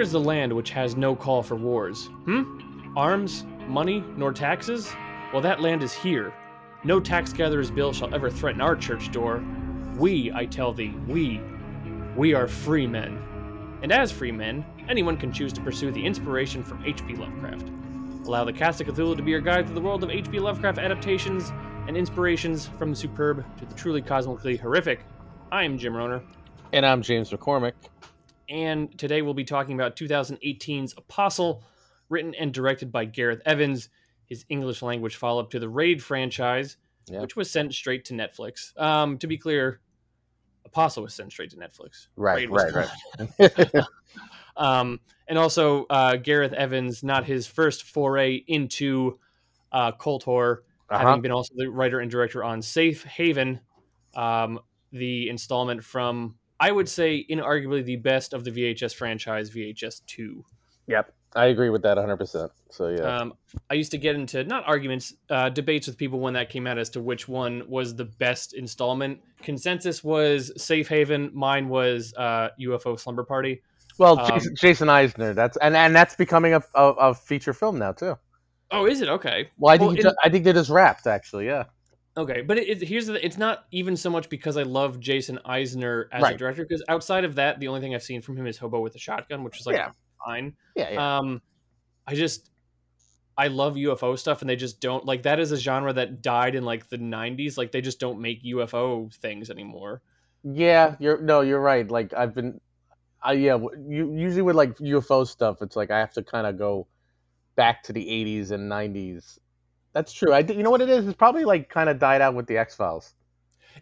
Is the land which has no call for wars? Hmm? Arms, money, nor taxes? Well, that land is here. No tax gatherer's bill shall ever threaten our church door. We, I tell thee, we, we are free men. And as free men, anyone can choose to pursue the inspiration from H.P. Lovecraft. Allow the Cast of Cthulhu to be your guide through the world of H.P. Lovecraft adaptations and inspirations from the superb to the truly cosmically horrific. I'm Jim Rohner. And I'm James McCormick. And today we'll be talking about 2018's Apostle, written and directed by Gareth Evans, his English language follow up to the Raid franchise, Yep. which was sent straight to Netflix. Um, to be clear, Apostle was sent straight to Netflix. Right, right, right. um, and also uh, Gareth Evans, not his first foray into uh, cult horror, Uh-huh. having been also the writer and director on Safe Haven, um, the installment from I would say inarguably the best of the VHS franchise, VHS Two. Yep. I agree with that 100%. So, yeah. Um, I used to get into not arguments, uh, debates with people when that came out as to which one was the best installment. Consensus was Safe Haven. Mine was uh, UFO Slumber Party. well, um, Jason, Jason Eisener, that's and, and that's becoming a, a, a feature film now, too. Oh, is it okay? Well, I think, Well, ju- I think they just wrapped, actually, yeah. Okay, but it, it, here's the it's not even so much because I love Jason Eisener as a director because outside of that, the only thing I've seen from him is Hobo with a Shotgun, which is like Yeah. fine. Yeah, yeah. Um, I just I love UFO stuff, and they just don't like that is a genre that died in like the '90s. Like they just don't make UFO things anymore. yeah, you're, no, you're right. Like, I've been, I, yeah, you, usually with like UFO stuff, it's like I have to kind of go back to the 80s and 90s. That's true. I, you know what it is? It's probably like kind of died out with the X Files.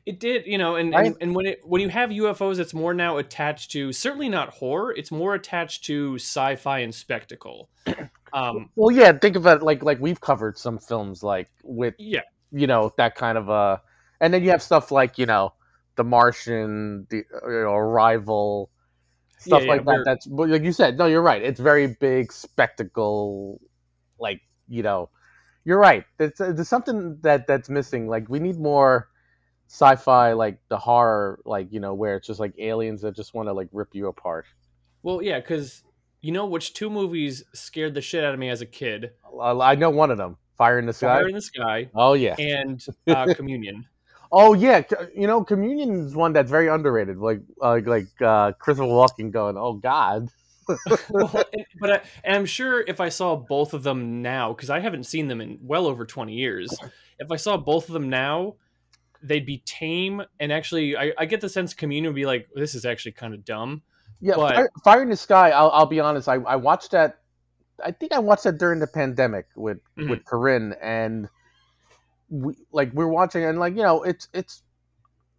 It did, you know, and, Right. and and when it when you have UFOs, it's more now attached to certainly not horror. It's more attached to sci-fi and spectacle. Um, Well, yeah, think of it like like we've covered some films like with yeah, you know that kind of uh and then you have stuff like you know the martian the uh, you know, arrival stuff Yeah, yeah, like that that's but like you said no you're right it's very big spectacle like you know you're right there's, there's something that that's missing like we need more sci-fi like the horror like you know where it's just like aliens that just want to like rip you apart Well, yeah, because you know which two movies scared the shit out of me as a kid? i I know one of them fire in the sky Fire in the Sky oh yeah and uh, Communion. Oh yeah, you know, Communion is one that's very underrated. Like, uh, like uh, Christopher Walken going, "Oh God." Well, and, but I, I'm sure if I saw both of them now, because I haven't seen them in well over 20 years, if I saw both of them now, they'd be tame. And actually, I, I get the sense Communion would be like, this is actually kind of dumb. Yeah, But- Fire, Fire in the Sky. I'll, I'll be honest. I, I watched that. I think I watched that during the pandemic with Mhm. with Corinne, and we like we're watching, and like you know, it's it's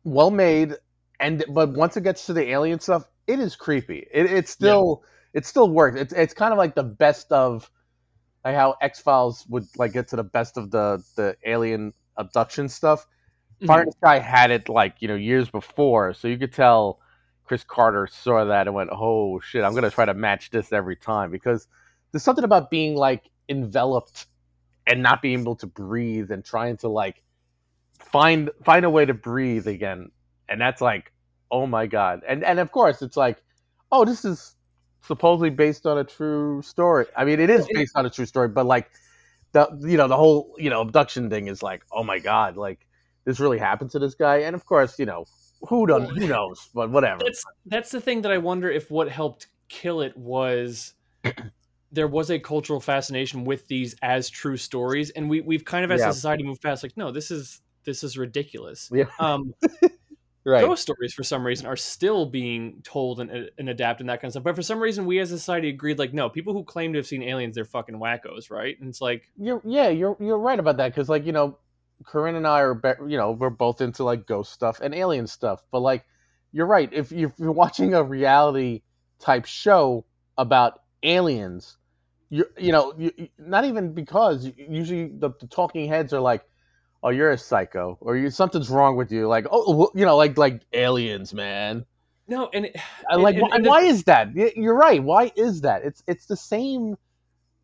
well made, and but once it gets to the alien stuff, it is creepy. It it's still it still works. It's it's kind of like the best of like how X Files would like get to the best of the the alien abduction stuff. Fire in the Sky had it like you know years before, so you could tell Chris Carter saw that and went, "Oh shit, I'm gonna try to match this every time." Because there's something about being like enveloped and not being able to breathe and trying to like find find a way to breathe again, and that's like, oh my god. And and of course it's like, oh, this is supposedly based on a true story. I mean, it is based on a true story, but like the you know the whole you know abduction thing is like, oh my god, like this really happened to this guy. And of course, you know, who don't who knows, but whatever. That's that's the thing that I wonder if what helped kill it was there was a cultural fascination with these as true stories, and we we've kind of as Yeah. a society moved past like, no, this is this is ridiculous. Yeah. Um, Right. ghost stories for some reason are still being told and, uh, and adapted and that kind of stuff. But for some reason, we as a society agreed like, no, people who claim to have seen aliens, they're fucking wackos, right? And it's like, You're yeah, you're you're right about that because like you know, Corinne and I are be- you know we're both into like ghost stuff and alien stuff, but like you're right if you're, watching a reality type show about aliens, you you know you, you- not even because usually the, the talking heads are like, oh you're a psycho or you something's wrong with you like oh you know like like aliens man. no, and it, I and- like and- why, and why is that? You're right. Why is that? It's it's the same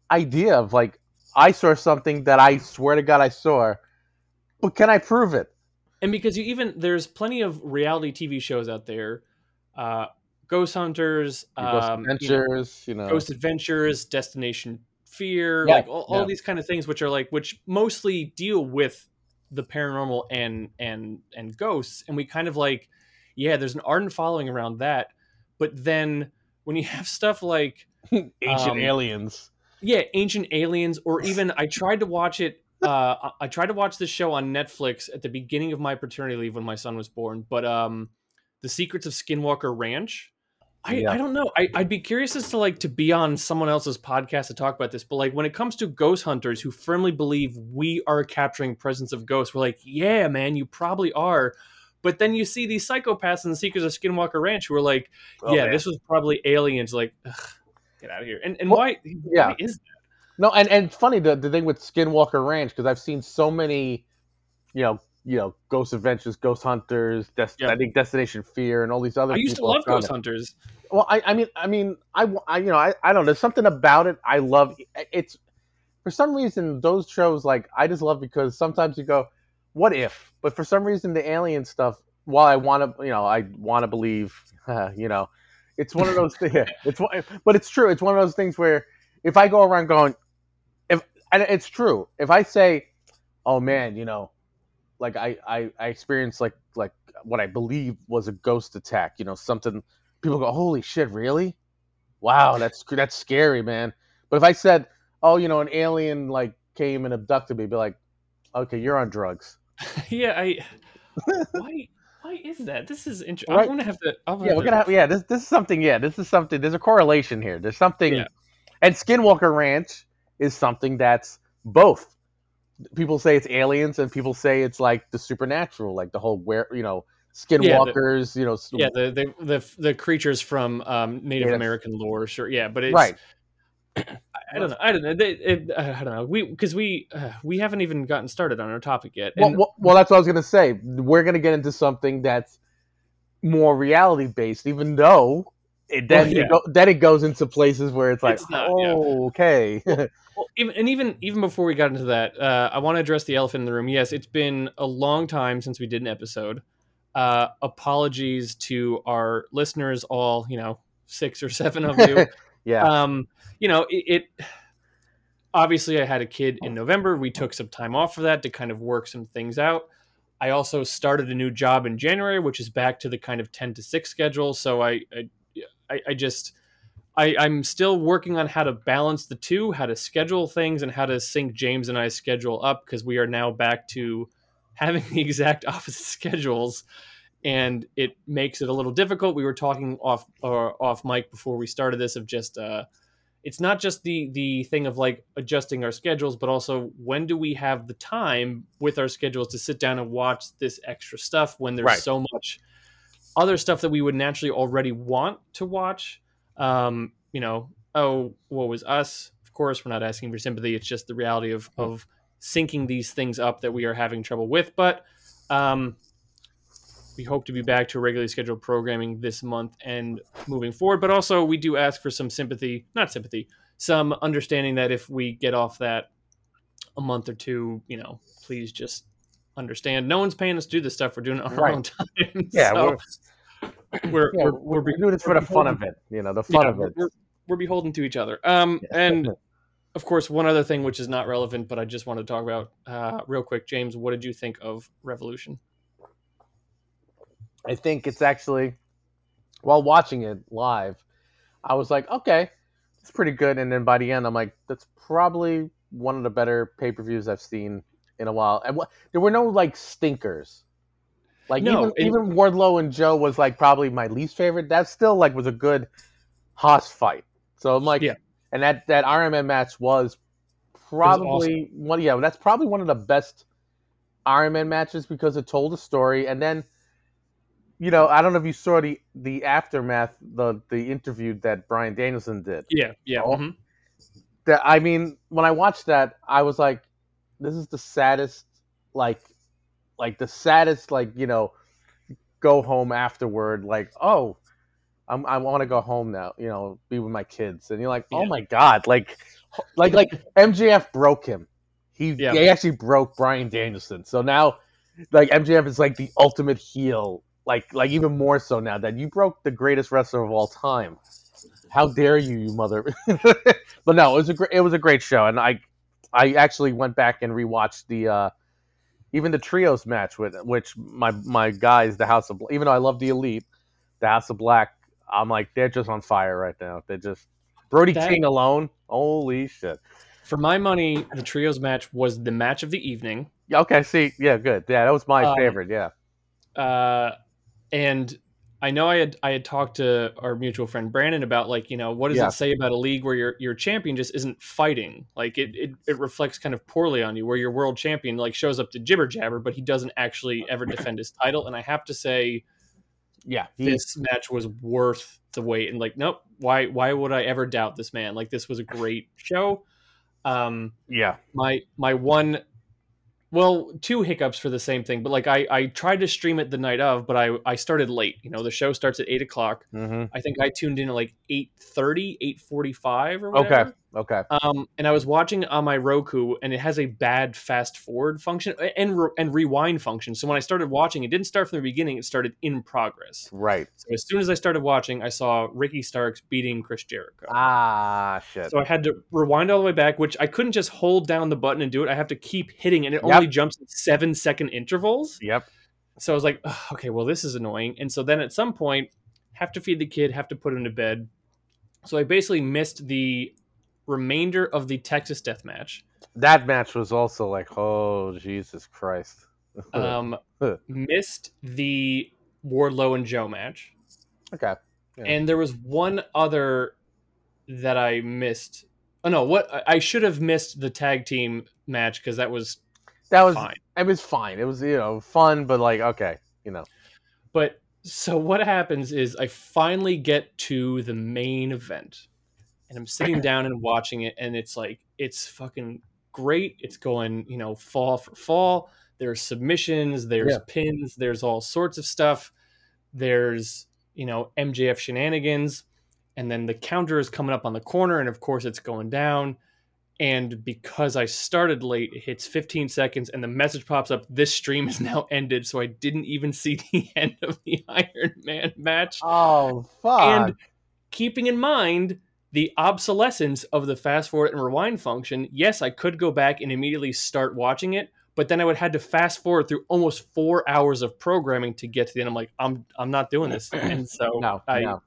idea of like I saw something that I swear to God I saw, but can I prove it? and because you even there's plenty of reality TV shows out there, uh, Ghost Hunters, Ghost um, you know, Adventures, you know, Ghost Adventures, Destination Fear, Yeah, like all, all these kind of things, which are like which mostly deal with the paranormal and and and ghosts, and we kind of like, yeah, there's an ardent following around that, but then when you have stuff like Ancient um, Aliens. yeah, Ancient Aliens, or even I tried to watch it. Uh, I- tried to watch this show on Netflix at the beginning of my paternity leave when my son was born. But um, the Secrets of Skinwalker Ranch. I, Yeah. I don't know. I, I'd be curious as to like to be on someone else's podcast to talk about this. But like when it comes to ghost hunters who firmly believe we are capturing presence of ghosts, we're like, yeah, man, you probably are. But then you see these psychopaths and the Seekers of Skinwalker Ranch who are like, Oh, yeah, man. this was probably aliens. Like, ugh, get out of here. And and Well, why? yeah. why is that? No, and and funny the the thing with Skinwalker Ranch because I've seen so many, you know, you know, Ghost Adventures, Ghost Hunters, Des- Yeah. I think Destination Fear, and all these other. I used to love Ghost it. Hunters. Well, I, I mean, I mean, I, I, you know, I, I don't know. There's something about it I love. It's for some reason those shows like I just love because sometimes you go, what if? But for some reason the alien stuff. While I want to, you know, I want to believe, you know, it's one of those things. It's but it's true. It's one of those things where if I go around going, if and it's true, if I say, oh man, you know, like I I, I experienced like like what I believe was a ghost attack, you know, something people go, "Holy shit, really? Wow, that's that's scary, man." But if I said, "Oh, you know, an alien like came and abducted me," be like, "Okay, you're on drugs." yeah, I. why? Why is that? This is interesting. Right. I'm gonna have to. Yeah, we're gonna have, yeah. This this is something. Yeah, this is something. There's a correlation here. There's something, Yeah. and Skinwalker Ranch is something that's both. People say it's aliens, and people say it's like the supernatural, like the whole where you know skinwalkers. you know, Yeah, the, the the the creatures from um, Native. American lore, sure. Yeah, but it's right. I, I don't know. I don't know. They, it, I don't know. We because we uh, we haven't even gotten started on our topic yet. Well, well, well, that's what I was gonna say. We're gonna get into something that's more reality based, even though it then Well, yeah. it go, then it goes into places where it's like, It's not, yeah. oh, okay, Well, even, and even even before we got into that, uh, I want to address the elephant in the room. Yes, it's been a long time since we did an episode. Uh, apologies to our listeners, all you know, six or seven of you. yeah, um, you know, it, it. Obviously, I had a kid in November. We took some time off for that to kind of work some things out. I also started a new job in January, which is back to the kind of ten to six schedule. So I, I, I, I just. I, I'm still working on how to balance the two, how to schedule things, and how to sync James and I's schedule up because we are now back to having the exact opposite schedules, and it makes it a little difficult. We were talking off or off mic before we started this of just uh, it's not just the the thing of like adjusting our schedules, but also when do we have the time with our schedules to sit down and watch this extra stuff when there's Right. so much other stuff that we would naturally already want to watch um, you know, oh, what was us? Of course, we're not asking for sympathy. It's just the reality of of syncing these things up that we are having trouble with. But um, we hope to be back to regularly scheduled programming this month and moving forward. But also, we do ask for some sympathy, not sympathy, some understanding that if we get off that a month or two, you know, please just understand. No one's paying us to do this stuff. We're doing it on our own time. Yeah, So we're- we're, yeah, we're, we're, we're, doing this for the fun of it, you know, the fun yeah, of it. We're, we're beholden to each other. Um, Yeah. and of course, one other thing which is not relevant, but I just want to talk about uh, real quick, James. What did you think of Revolution? I think it's actually while watching it live, I was like, okay, it's pretty good. And then by the end, I'm like, that's probably one of the better pay per views I've seen in a while. And what, there were no like stinkers. Like No, even and- even Wardlow and Joe was like probably my least favorite. That still like was a good Haas fight. So I'm like, Yeah. and that that Iron Man match was probably one. Yeah, that's probably one of the best Man matches because it told a story, and then you know I don't know if you saw the the aftermath, the the interview that Bryan Danielson did. Yeah, yeah. Oh. mhm. That I mean, when I watched that, I was like, this is the saddest, like, like the saddest, like you know, go home afterward, like oh. I'm, I want to go home now, you know, be with my kids, and you're like, oh Yeah. my god, like, like, like MJF broke him. He, Yeah. he actually broke Bryan Danielson. So now, like MJF is like the ultimate heel like like even more so now that you broke the greatest wrestler of all time. How dare you, you mother! but no, it was a great it was a great show, and I I actually went back and rewatched the uh, even the trios match with which my my guys, the House of even though I love the Elite, the House of Black, I'm like they're just on fire right now. They're just Brody That- King alone. Holy shit! For my money, the trios match was the match of the evening. Okay, see, yeah, good. Yeah, that was my Um, favorite. Yeah, uh, and I know I had I had talked to our mutual friend Brandon about like you know what does Yeah. it say about a league where your your champion just isn't fighting? Like it, it it reflects kind of poorly on you where your world champion like shows up to jibber jabber but he doesn't actually ever defend his title. And I have to say yeah. He's, this match was worth the wait. And like nope why why would I ever doubt this man? Like this was a great show. Um yeah, my my one well two hiccups for the same thing but like i i tried to stream it the night of but i i started late you know the show starts at 8 o'clock. Hmm i think i tuned in at like 8.30 8.45 or whatever. Okay. Um and i was watching on my roku and it has a bad fast forward function and re- and rewind function so when i started watching it didn't start from the beginning it started in progress Right. so as soon as i started watching i saw ricky starks beating chris jericho Ah, shit. so I had to rewind all the way back, which I couldn't just hold down the button and do it. I have to keep hitting, and it Yep. only jumps in seven second intervals. Yep. So I was like, "Ugh, okay, well, this is annoying. And so then at some point, have to feed the kid, have to put him to bed. So I basically missed the remainder of the Texas Death Match. That match was also like, oh Jesus Christ. Um, missed the Wardlow and Joe match, okay. Yeah. and there was one other that I missed. Oh no, what I- should have missed the tag team match because that was That was fine. it was fine. It was, you know, fun, but like, okay, you know. But so what happens is I finally get to the main event and I'm sitting down and watching it and it's like it's fucking great. It's going, you know, fall for fall. There's submissions, there's Yeah. pins, there's all sorts of stuff. There's, you know, MJF shenanigans and then the counter is coming up on the corner and of course it's going down and because I started late, it hits 15 seconds and the message pops up. This stream is now ended, so I didn't even see the end of the Iron Man match. Oh fuck. And keeping in mind the obsolescence of the fast forward and rewind function, yes, I could go back and immediately start watching it, but then I would have to fast forward through almost four hours of programming to get to the end. I'm like, I'm I'm not doing this, and so no, I, no.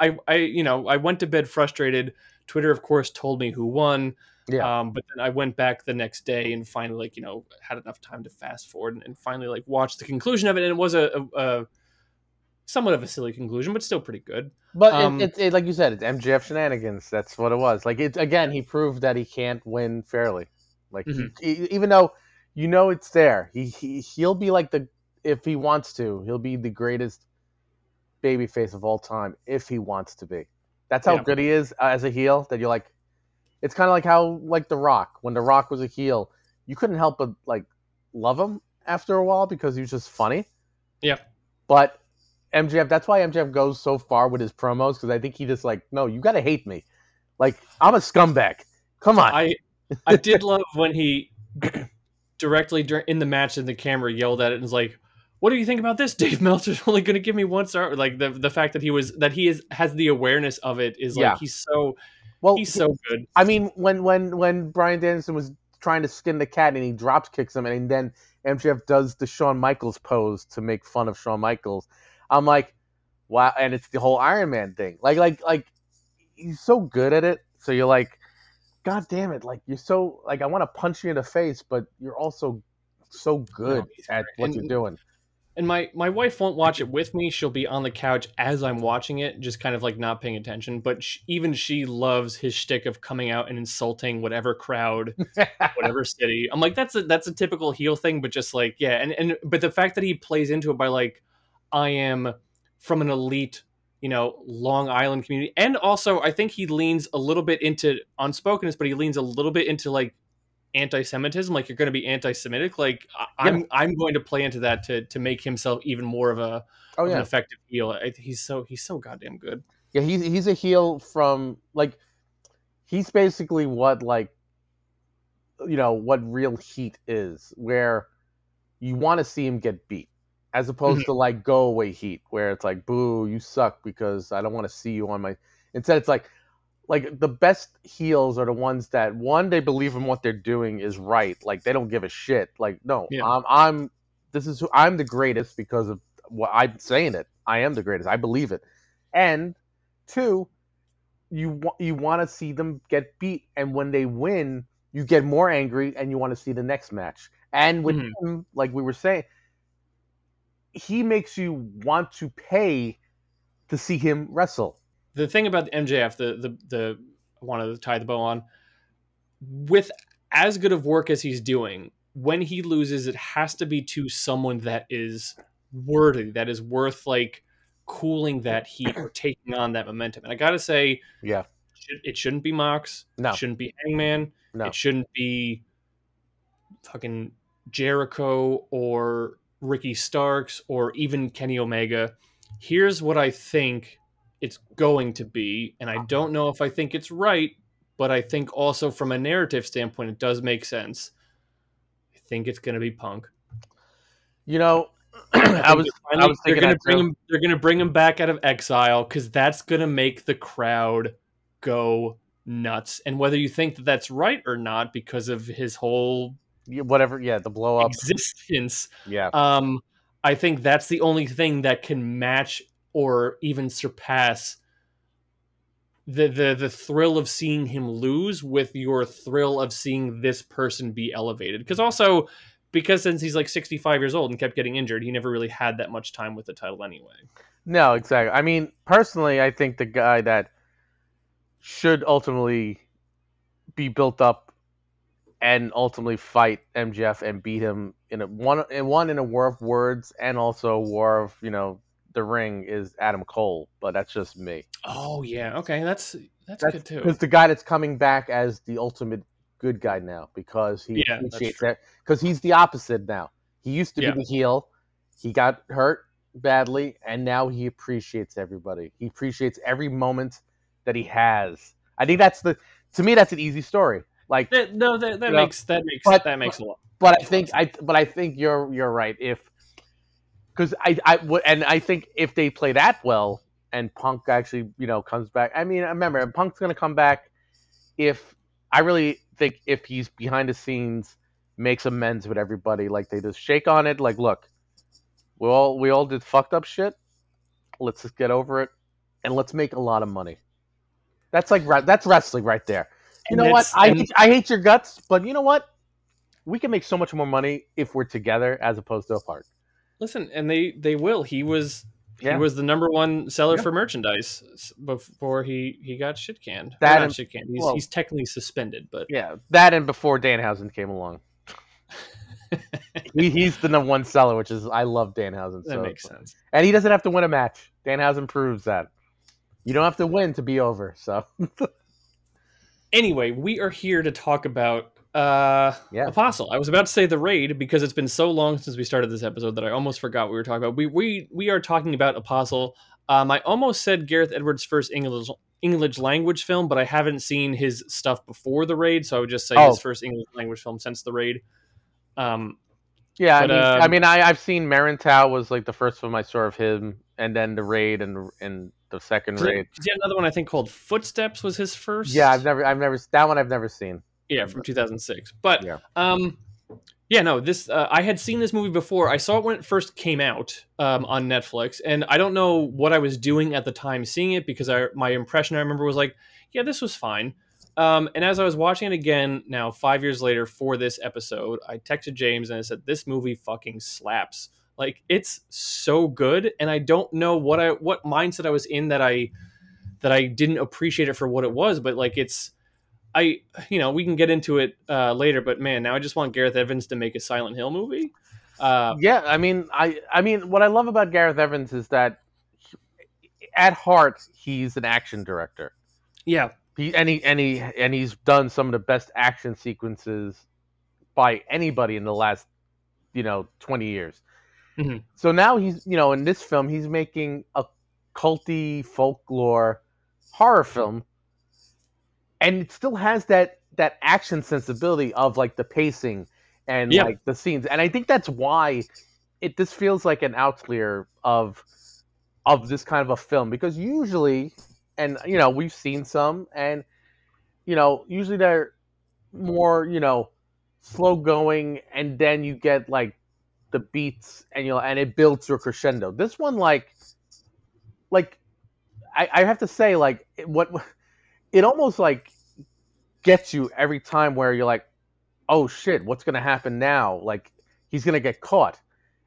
I I you know I went to bed frustrated. Twitter, of course, told me who won. Yeah. Um, but then I went back the next day and finally, like, you know, had enough time to fast forward and, and finally, like, watch the conclusion of it. And it was a, a, a somewhat of a silly conclusion, but still pretty good. But um, it, it, it, like you said, it's MJF shenanigans. That's what it was. Like it again, he proved that he can't win fairly. Like he- Mhm. he- even though you know it's there, he, he he'll be like the if he wants to, he'll be the greatest babyface of all time if he wants to be. That's how Yeah. good he is uh, as a heel. That you're like, it's kind of like how like The Rock when The Rock was a heel, you couldn't help but like love him after a while because he was just funny. Yeah. But MJF, that's why MJF goes so far with his promos because I think he just like, no, you got to hate me. Like I'm a scumbag. Come on. I I did love when he directly in the match in the camera yelled at it and was like, "What do you think about this? Dave Meltzer's only going to give me one star." Like the the fact that he was that he is has the awareness of it is like Yeah. he's so well, he's so good. I mean, when when when Bryan Danielson was trying to skin the cat and he drops kicks him, and then MJF does the Shawn Michaels pose to make fun of Shawn Michaels, I'm like, wow! And it's the whole Iron Man thing. Like like like he's so good at it. So you're like, God damn it! Like you're so like I want to punch you in the face, but you're also so good at what And- you're doing. And my my wife won't watch it with me. She'll be on the couch as I'm watching it, just kind of like not paying attention. But sh even she loves his shtick of coming out and insulting whatever crowd, whatever city. I'm like, that's a that's a typical heel thing, but just like yeah, and and but the fact that he plays into it by like, I am from an elite, you know, Long Island community, and also I think he leans a little bit into unspokenness, but he leans a little bit into like anti-Semitism, like you're going to be anti-Semitic. Like I'm, I'm going to play into that to to make himself even more of a oh of an effective heel. I, he's so he's so goddamn good. yeah. He's he's a heel from like he's basically what like you know what real heat is, where you want to see him get beat, as opposed to like go away heat, where it's like, boo, you suck because I don't want to see you on my. Instead, it's like, like the best heels are the ones that one they believe in what they're doing is right, like they don't give a shit. Like, no, Yeah. I'm, I'm, this is who I'm the greatest because of what I'm saying it. I am the greatest. I believe it. And two, you want you want to see them get beat, and when they win, you get more angry, and you want to see the next match. And with Mhm. him, like we were saying, he makes you want to pay to see him wrestle. the thing about the MJF, the the the I wanted to tie the bow on, with as good of work as he's doing, when he loses, it has to be to someone that is worthy, that is worth like cooling that heat or taking on that momentum. And I gotta say, Yeah. it shouldn't be Mox. No. It shouldn't be Hangman. No. It shouldn't be fucking Jericho or Ricky Starks or even Kenny Omega. Here's what I think it's going to be, and I don't know if I think it's right, but I think also from a narrative standpoint, it does make sense. I think it's going to be Punk. You know, I think was they're I finally- was they're thinking gonna bring him. They're gonna bring him back out of exile because that's gonna make the crowd go nuts. And whether you think that that's right or not, because of his whole whatever. Yeah, the blow up. existence, Yeah, um, I think that's the only thing that can match or even surpass the the the thrill of seeing him lose with your thrill of seeing this person be elevated. Because also, because since he's like 65 years old and kept getting injured, he never really had that much time with the title anyway. no, exactly. I mean, personally, I think the guy that should ultimately be built up and ultimately fight MJF and beat him in a one in one in a war of words and also a war of you know the ring is Adam Cole, but that's just me. Oh yeah, okay, that's that's, That's good too. Because the guy that's coming back as the ultimate good guy now because he Yeah, appreciates that because he's the opposite now. He used to Yeah. be the heel. He got hurt badly, and now he appreciates everybody. He appreciates every moment that he has. I think that's the to me that's an easy story. Like, That, no, that, that You know, makes that makes but- that makes a lot. but I makes think I but I think you're you're right. If because I I would and I think if they play that well and Punk actually you know comes back. I mean, remember Punk's gonna come back if I really think if he's behind the scenes makes amends with everybody, like they just shake on it. Like, look, we all we all did fucked up shit. Let's just get over it and let's make a lot of money. That's like that's wrestling right there. You know what? I and- hate, I hate your guts, but you know what? We can make so much more money if we're together as opposed to apart. Listen, and they they will. He was Yeah. he was the number one seller Yeah. for merchandise before he he got shit canned. That and- shit canned. He's, well- he's technically suspended, but Yeah, that and before Danhausen came along, he, he's the number one seller, which is I love Danhausen. that so makes sense. and he doesn't have to win a match. Danhausen proves that you don't have to win to be over. So Anyway, we are here to talk about uh Yeah. Apostle. I was about to say the raid because it's been so long since we started this episode that I almost forgot we were talking about. We we we are talking about Apostle. Um, I almost said Gareth Edwards' first English English language film, but I haven't seen his stuff before the raid, so I would just say Oh. his first English language film since the raid. Um, yeah, But, I mean, um, I mean, I, I've seen Merantau was like the first film I saw of him, and then the raid and and the second raid. he had another one I think called Footsteps was his first. Yeah, I've never, I've never that one I've never seen. yeah from 2006 but Yeah. um yeah no this uh, i had seen this movie before i saw it when it first came out um, on netflix and i don't know what i was doing at the time seeing it because I, my impression i remember was like yeah this was fine um, and as i was watching it again now five years later for this episode i texted james and i said this movie fucking slaps like it's so good and i don't know what i what mindset i was in that i that i didn't appreciate it for what it was but like it's I, you know, we can get into it uh, later, but man, now I just want Gareth Evans to make a Silent Hill movie. Uh, yeah, I mean, I, I mean, what I love about Gareth Evans is that, he- at heart, he's an action director. yeah, He and he and he and he's done some of the best action sequences by anybody in the last, you know, twenty years. Mhm. So now he's, you know, in this film, he's making a culty folklore horror film, and it still has that that action sensibility of like the pacing and Yeah. like the scenes, and I think that's why it this feels like an outlier of of this kind of a film because usually, and you know, we've seen some, and you know, usually they're more you know slow going, and then you get like the beats, and you know, and it builds to a crescendo. This one, like, like I, I have to say, like, what it almost like gets you every time where you're like, oh shit, what's gonna happen now? Like, he's gonna get caught,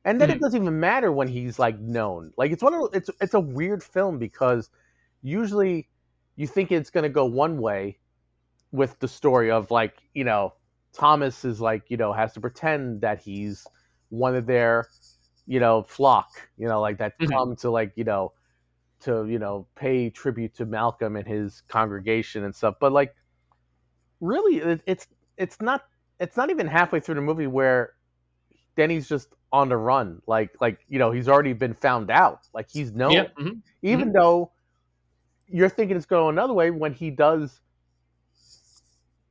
and then Mhm. it doesn't even matter when he's like known. Like, it's one of it's it's a weird film because usually you think it's gonna go one way with the story of like you know Thomas is like you know has to pretend that he's one of their you know flock you know like that Mhm. come to like you know to you know pay tribute to Malcolm and his congregation and stuff but like really it, it's it's not it's not even halfway through the movie where Denny's just on the run like like you know he's already been found out like he's known Yeah. mhm. even though you're thinking it's going another way when he does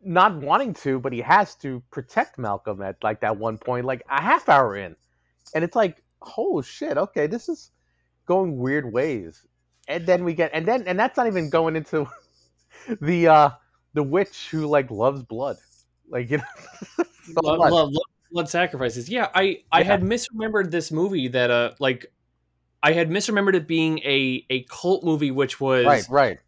not wanting to, but he has to protect Malcolm at like that one point, like a half hour in. And it's like, oh shit, okay, this is going weird ways. And then we get and then and that's not even going into the uh the witch who like loves blood. Like you know so Love, much. love, love blood sacrifices. Yeah, I I Yeah. had misremembered this movie that uh like I had misremembered it being a a cult movie which was Right, right.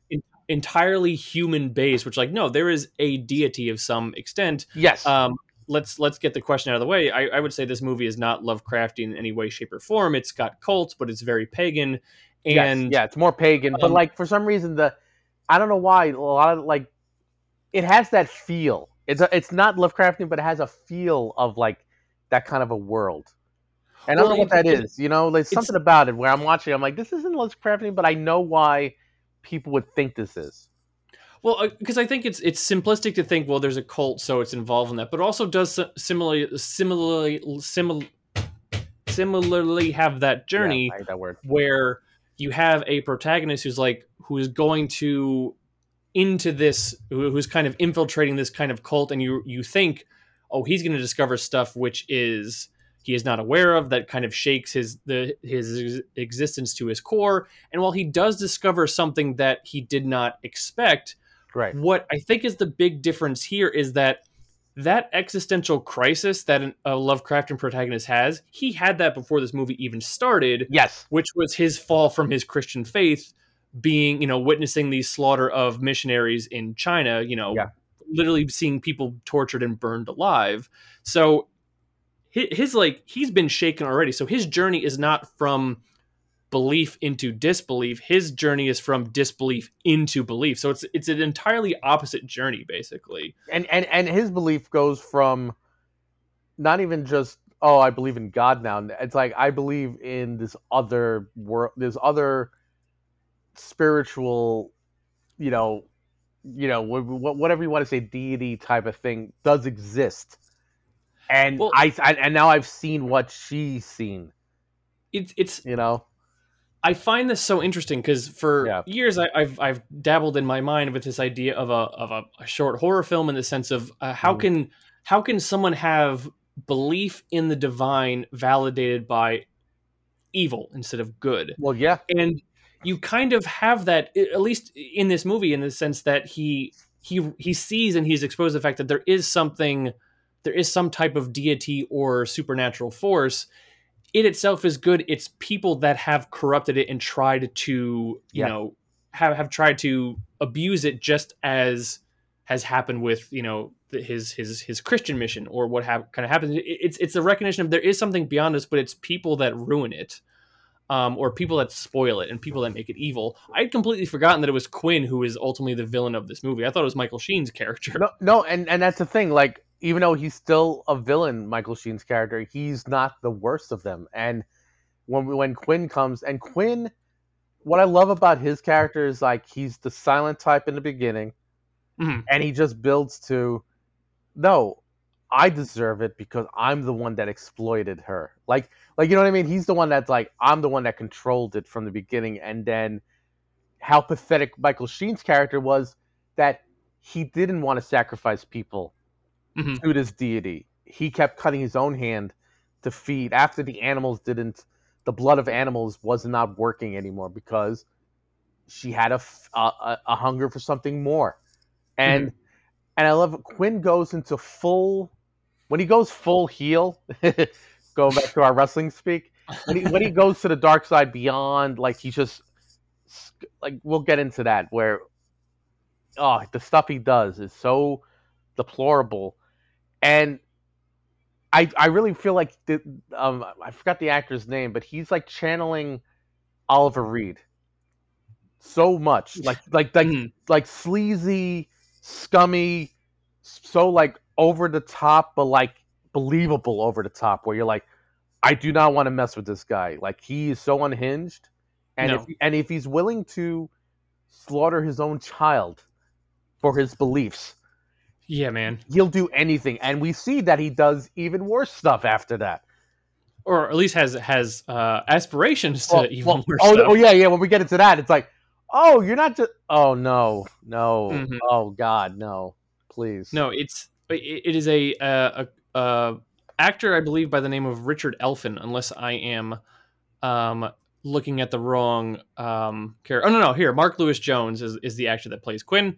Entirely human based, which like no, there is a deity of some extent. Yes. Um let's let's get the question out of the way. I, I would say this movie is not Lovecraftian in any way, shape, or form. It's got cults, but it's very pagan. And yes, yeah, it's more pagan, but um, like for some reason the I don't know why a lot of like it has that feel. It's a, it's not Lovecraftian, but it has a feel of like that kind of a world. And I don't know what that is. You know, there's something about it where I'm watching. I'm like, this isn't Lovecraftian, but I know why people would think this is. Well, uh, because I think it's it's simplistic to think, well, there's a cult, so it's involved in that, but also does similarly similarly simil- similarly have that journey Yeah, that word. where you have a protagonist who's like who is going to into this who- who's kind of infiltrating this kind of cult and you you think oh he's going to discover stuff which is he is not aware of that kind of shakes his the his existence to his core and while he does discover something that he did not expect Right. what I think is the big difference here is that that existential crisis that an, a Lovecraftian protagonist has, he had that before this movie even started, Yes. which was his fall from his Christian faith, being, you know, witnessing the slaughter of missionaries in China, you know, Yeah. literally seeing people tortured and burned alive. So his, like he's been shaken already. So his journey is not from belief into disbelief. His journey is from disbelief into belief. So it's it's an entirely opposite journey, basically. And and and his belief goes from not even just oh I believe in God now. It's like I believe in this other world, this other spiritual, you know, you know, wh- wh- whatever you want to say, deity type of thing does exist. And Well- I, I and now I've seen what she's seen. It's it's You know, I find this so interesting because for Yeah. years I, I've I've dabbled in my mind with this idea of a of a, a short horror film in the sense of uh, how Mhm. can how can someone have belief in the divine validated by evil instead of good well, yeah, and you kind of have that at least in this movie in the sense that he he he sees and he's exposed to the fact that there is something there is some type of deity or supernatural force it itself is good it's people that have corrupted it and tried to you Yeah. know have have tried to abuse it just as has happened with you know the- his his his Christian mission or what have kind of happens. It's it's a recognition of there is something beyond us, but it's people that ruin it, um, or people that spoil it and people that make it evil. I'd completely forgotten that it was Quinn who is ultimately the villain of this movie. I thought it was Michael Sheen's character. no, no, and and that's the thing. Like, even though he's still a villain, Michael Sheen's character, he's not the worst of them. And when when Quinn comes, and Quinn, what I love about his character is like he's the silent type in the beginning, Mhm. and he just builds to, no, I deserve it because I'm the one that exploited her. Like, like you know what I mean? He's the one that's like I'm the one that controlled it from the beginning, and then how pathetic Michael Sheen's character was that he didn't want to sacrifice people Mhm. to this deity. He kept cutting his own hand to feed after the animals didn't the blood of animals was not working anymore because she had a a hunger for something more and and i love it. quinn goes into full when he goes full heel going back to our wrestling speak when he, when he goes to the dark side beyond like he just like we'll get into that where oh the stuff he does is so deplorable and i i really feel like the, um i forgot the actor's name but he's like channeling oliver reed so much like like like Mhm. like sleazy scummy so like over the top but like believable over the top where you're like i do not want to mess with this guy like he is so unhinged and No. if and if he's willing to slaughter his own child for his beliefs Yeah, man. he'll do anything and we see that he does even worse stuff after that Or at least has has uh, aspirations to Well- even well, worse oh, stuff. oh yeah yeah when we get into that it's like oh you're not just oh no no Mhm. oh god no please No, it's it, it is a, uh, a a actor I believe by the name of Richard Elfyn, unless I am um, looking at the wrong um, character. Oh no, no, here Mark Lewis Jones is is the actor that plays Quinn.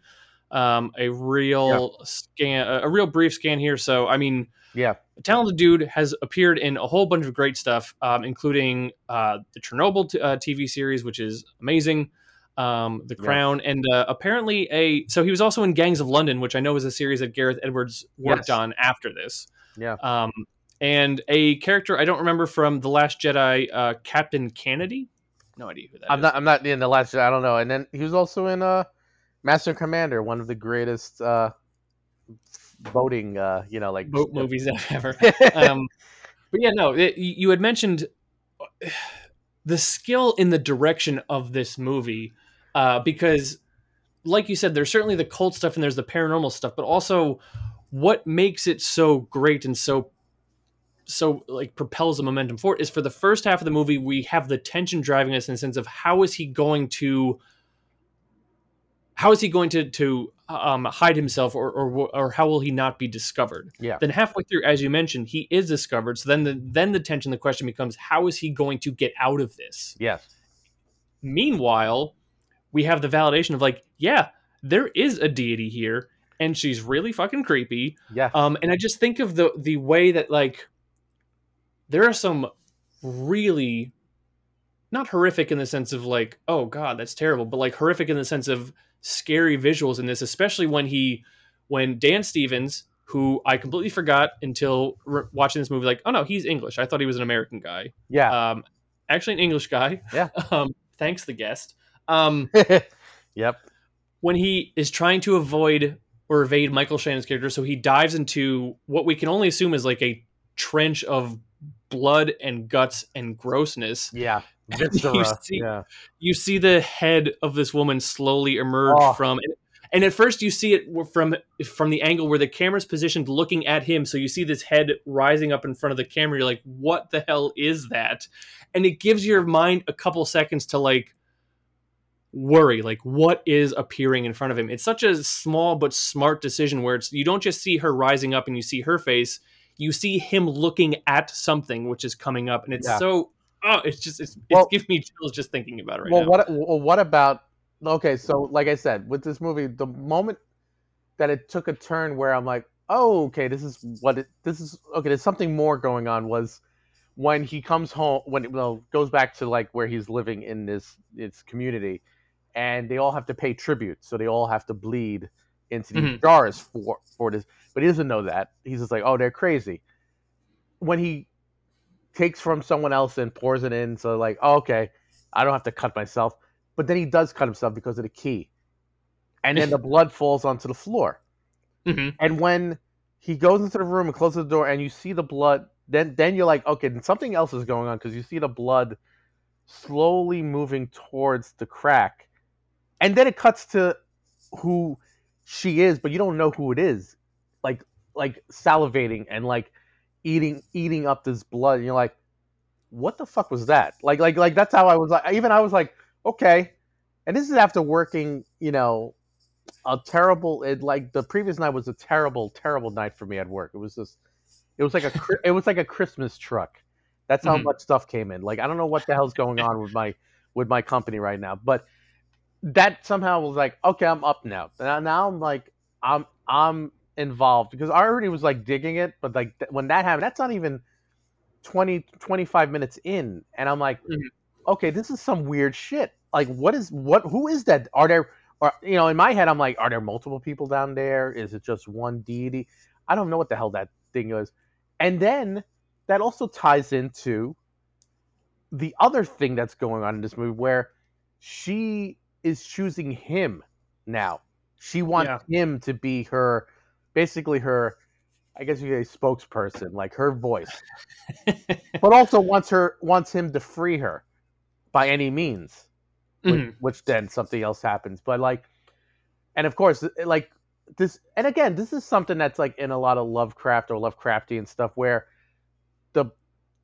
Um, a real scan, a real brief scan here. So I mean, yeah a talented dude has appeared in a whole bunch of great stuff, um, including uh, the Chernobyl t- uh, TV series, which is amazing. Um, the Yeah. Crown, and uh, apparently a. So he was also in Gangs of London, which I know is a series that Gareth Edwards worked Yes. on after this. yeah Um, and a character I don't remember from The Last Jedi, uh, Captain Canady. No idea who that i'm not i'm not in the last Jedi. i don't know and then he was also in uh master commander one of the greatest uh boating uh you know like boat movies ever. um, but yeah, no, it, you had mentioned the skill in the direction of this movie, uh, because, like you said, there's certainly the cult stuff and there's the paranormal stuff, but also what makes it so great and so so like propels the momentum forward is for the first half of the movie we have the tension driving us in the sense of how is he going to how is he going to to um, hide himself or, or or how will he not be discovered? Yeah. Then halfway through as you mentioned he is discovered. So then the then the tension the question becomes how is he going to get out of this? Yes. Meanwhile we have the validation of like yeah there is a deity here and she's really fucking creepy. Yeah um and i just think of the the way that like there are some really not horrific in the sense of like oh god that's terrible but like horrific in the sense of scary visuals in this especially when he when dan stevens who i completely forgot until re- watching this movie like oh no he's english. I thought he was an american guy. Yeah. Um actually an english guy. Yeah. um thanks the guest. Um yep. when he is trying to avoid or evade Michael Shannon's character, so he dives into what we can only assume is like a trench of blood and guts and grossness. yeah viscera see- yeah You see the head of this woman slowly emerge Oh. from and, and at first you see it from from the angle where the camera's positioned looking at him so you see this head rising up in front of the camera you're like what the hell is that and it gives your mind a couple seconds to like worry like what is appearing in front of him it's such a small but smart decision where it's you don't just see her rising up and you see her face you see him looking at something which is coming up and it's Yeah. so oh it's just it's, Well- it's giving me chills just thinking about it right well, now what well, what about okay? So, like I said, with this movie, the moment that it took a turn where I'm like, oh, okay, this is what it. This is okay. There's something more going on. Was when he comes home when it well goes back to like where he's living in this this community, and they all have to pay tribute, so they all have to bleed into Mhm. jars for for this. But he doesn't know that. He's just like, oh, they're crazy. When he takes from someone else and pours it in, so like, oh, okay, I don't have to cut myself. But then he does cut himself because of the key, and then the blood falls onto the floor. Mhm. And when he goes into the room and closes the door, and you see the blood, then then you're like, okay, then something else is going on because you see the blood slowly moving towards the crack, and then it cuts to who she is, but you don't know who it is, like like salivating and like eating eating up this blood, and you're like, what the fuck was that? Like like like that's how I was like, even I was like, okay, and this is after working, you know, a terrible it like the previous night was a terrible terrible night for me at work it was just It was like a it was like a Christmas truck. That's how Mhm. much stuff came in. Like I don't know what the hell's going on with my with my company right now, but that somehow was like, okay, I'm up now. Now, now I'm like, I'm I'm involved because I already was like digging it, but like th- when that happened, that's not even 20 25 minutes in, and I'm like, Mhm. okay, this is some weird shit. Like, what is what? Who is that? Are there? Are, you know, in my head, I'm like, are there multiple people down there? Is it just one deity? I don't know what the hell that thing is. And then that also ties into the other thing that's going on in this movie where she is choosing him now. She wants him to be her, basically her, I guess you could say spokesperson, like her voice, but also wants her wants him to free her by any means, which, Mhm. which then something else happens. But like, and of course, like this, and again, this is something that's like in a lot of Lovecraft or Lovecraftian stuff where the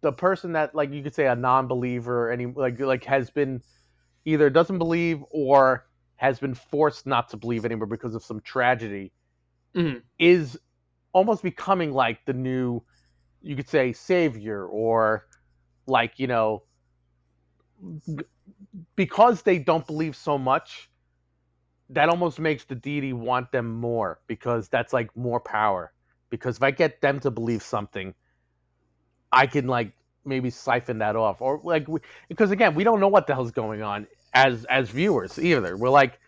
the person that like you could say a non-believer any like like has been either doesn't believe or has been forced not to believe anymore because of some tragedy Mhm. is almost becoming like the new you could say savior or like you know because they don't believe so much that almost makes the deity want them more because that's like more power because if i get them to believe something i can like maybe siphon that off or like we, because again we don't know what the hell's going on as as viewers either. We're like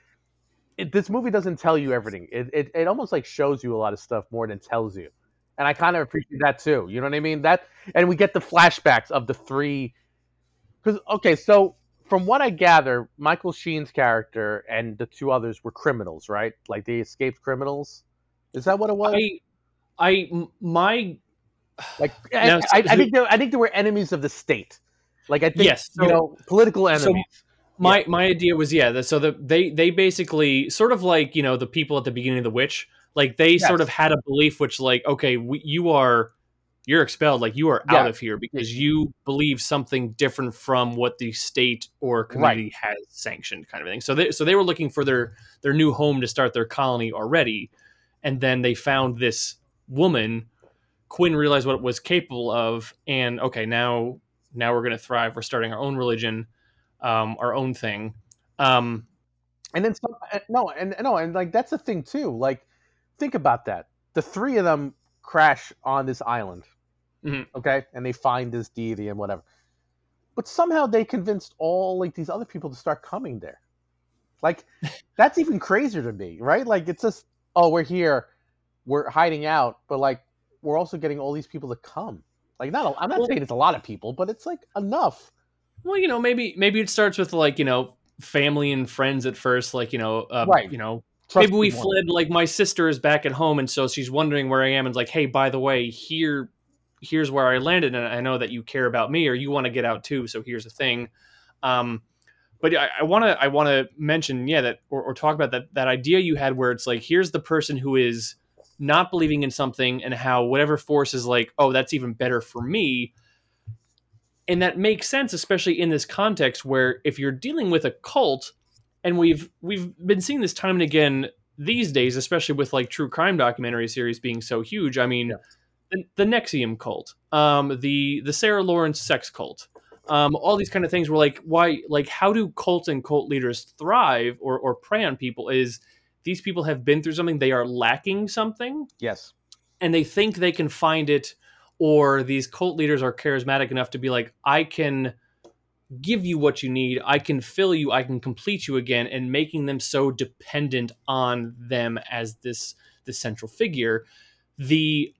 it, this movie doesn't tell you everything. It, it it almost like shows you a lot of stuff more than tells you. And i kind of appreciate that too. You know what i mean? That and we get the flashbacks of the three because okay so from what i gather michael sheen's character and the two others were criminals right? Like they escaped criminals? Is that what it was? I my like Now, I, so- I, I think they, I think they were enemies of the state. Like i think Yes, you know political enemies. so my my idea was yeah. that- So the they they basically sort of like you know the people at the beginning of the witch, like they sort of had a belief which like okay, we, you are you're expelled, like you are Yeah. out of here because you believe something different from what the state or community has sanctioned, kind of thing. So they so they were looking for their their new home to start their colony already, and then they found this woman. Quinn realized what it was capable of, and okay, now now we're going to thrive. We're starting our own religion, um, our own thing. Um, And then some, uh, no, and no, and like that's the thing too. Like, think about that. The three of them crash on this island, Mhm. okay, and they find this deity and whatever. But somehow they convinced all like these other people to start coming there. Like, that's even crazier to me, right? Like, it's just oh, we're here, we're hiding out, but like we're also getting all these people to come. Like, not a, I'm not Well- saying it's a lot of people, but it's like enough. Well, you know, maybe maybe it starts with like you know family and friends at first, like you know, uh, Right. You know, Trust maybe we people. fled. Like my sister is back at home, and so she's wondering where I am, and like, hey, by the way, here, here's where I landed, and I know that you care about me, or you want to get out too. So here's the thing. Um, but I want to I want to mention, yeah, that or, or talk about that that idea you had where it's like, here's the person who is not believing in something, and how whatever force is like, oh, that's even better for me. And that makes sense, especially in this context where if you're dealing with a cult, and we've we've been seeing this time and again these days, especially with like true crime documentary series being so huge. I mean, Yeah. the, the NXIVM cult, um, the the Sarah Lawrence sex cult, um, all these kind of things. Were like, why? Like, how do cult and cult leaders thrive or or prey on people? Is these people have been through something, they are lacking something, Yes. and they think they can find it or these cult leaders are charismatic enough to be like i can give you what you need. I can fill you. I can complete you again and making them so dependent on them as this this central figure the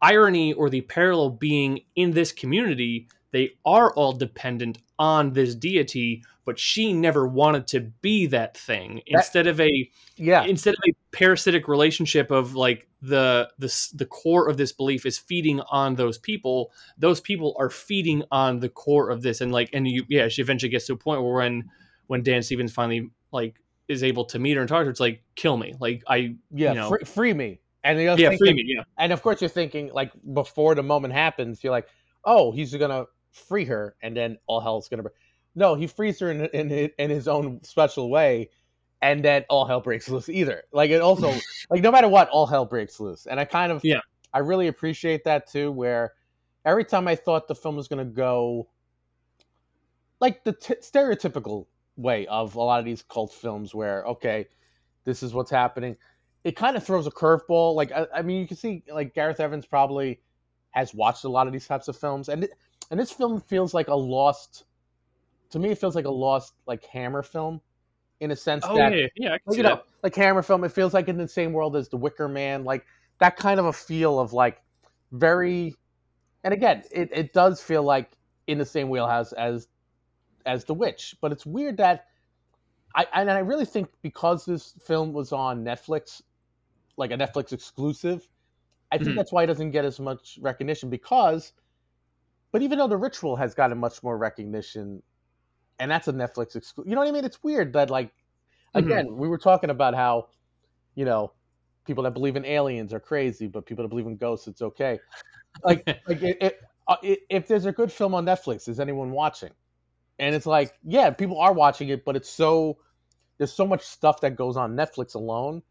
irony or the parallel being in this community they are all dependent on this deity but she never wanted to be that thing. Instead of a Yeah. instead of a parasitic relationship of like the the the core of this belief is feeding on those people. Those people are feeding on the core of this. And like and you yeah she eventually gets to a point where when when dan stevens finally like is able to meet her and talk to her it's like kill me. Like i Yeah. you know- free, free me. And you're yeah thinking- free me yeah. and of course you're thinking like before the moment happens you're like oh he's gonna free her and then all hell's gonna break. No he frees her in, in, in his own special way and then all hell breaks loose either like it also like no matter what all hell breaks loose and i kind of Yeah. I really appreciate that too. Where every time I thought the film was going to go like the t- stereotypical way of a lot of these cult films, where okay, this is what's happening. It kind of throws a curveball. Like I, I, mean, you can see like Gareth Evans probably has watched a lot of these types of films, and and this film feels like a lost. To me, it feels like a lost like Hammer film, in a sense oh, that yeah, yeah, I can like, see you know, that. like Hammer film. It feels like in the same world as The Wicker Man, like that kind of a feel of like very. And again, it, it does feel like in the same wheelhouse as as The Witch, but it's weird that I and I really think because this film was on Netflix, like a Netflix exclusive, I think Mhm. that's why it doesn't get as much recognition because. But even though The Ritual has gotten much more recognition, and that's a Netflix exclusive, you know what I mean? It's weird that like, Mhm. again, we were talking about how, you know, people that believe in aliens are crazy, but people that believe in ghosts, it's okay. Like, like it, it, uh, it, if there's a good film on Netflix, is anyone watching? And it's like, yeah, people are watching it, but it's so there's so much stuff that goes on Netflix alone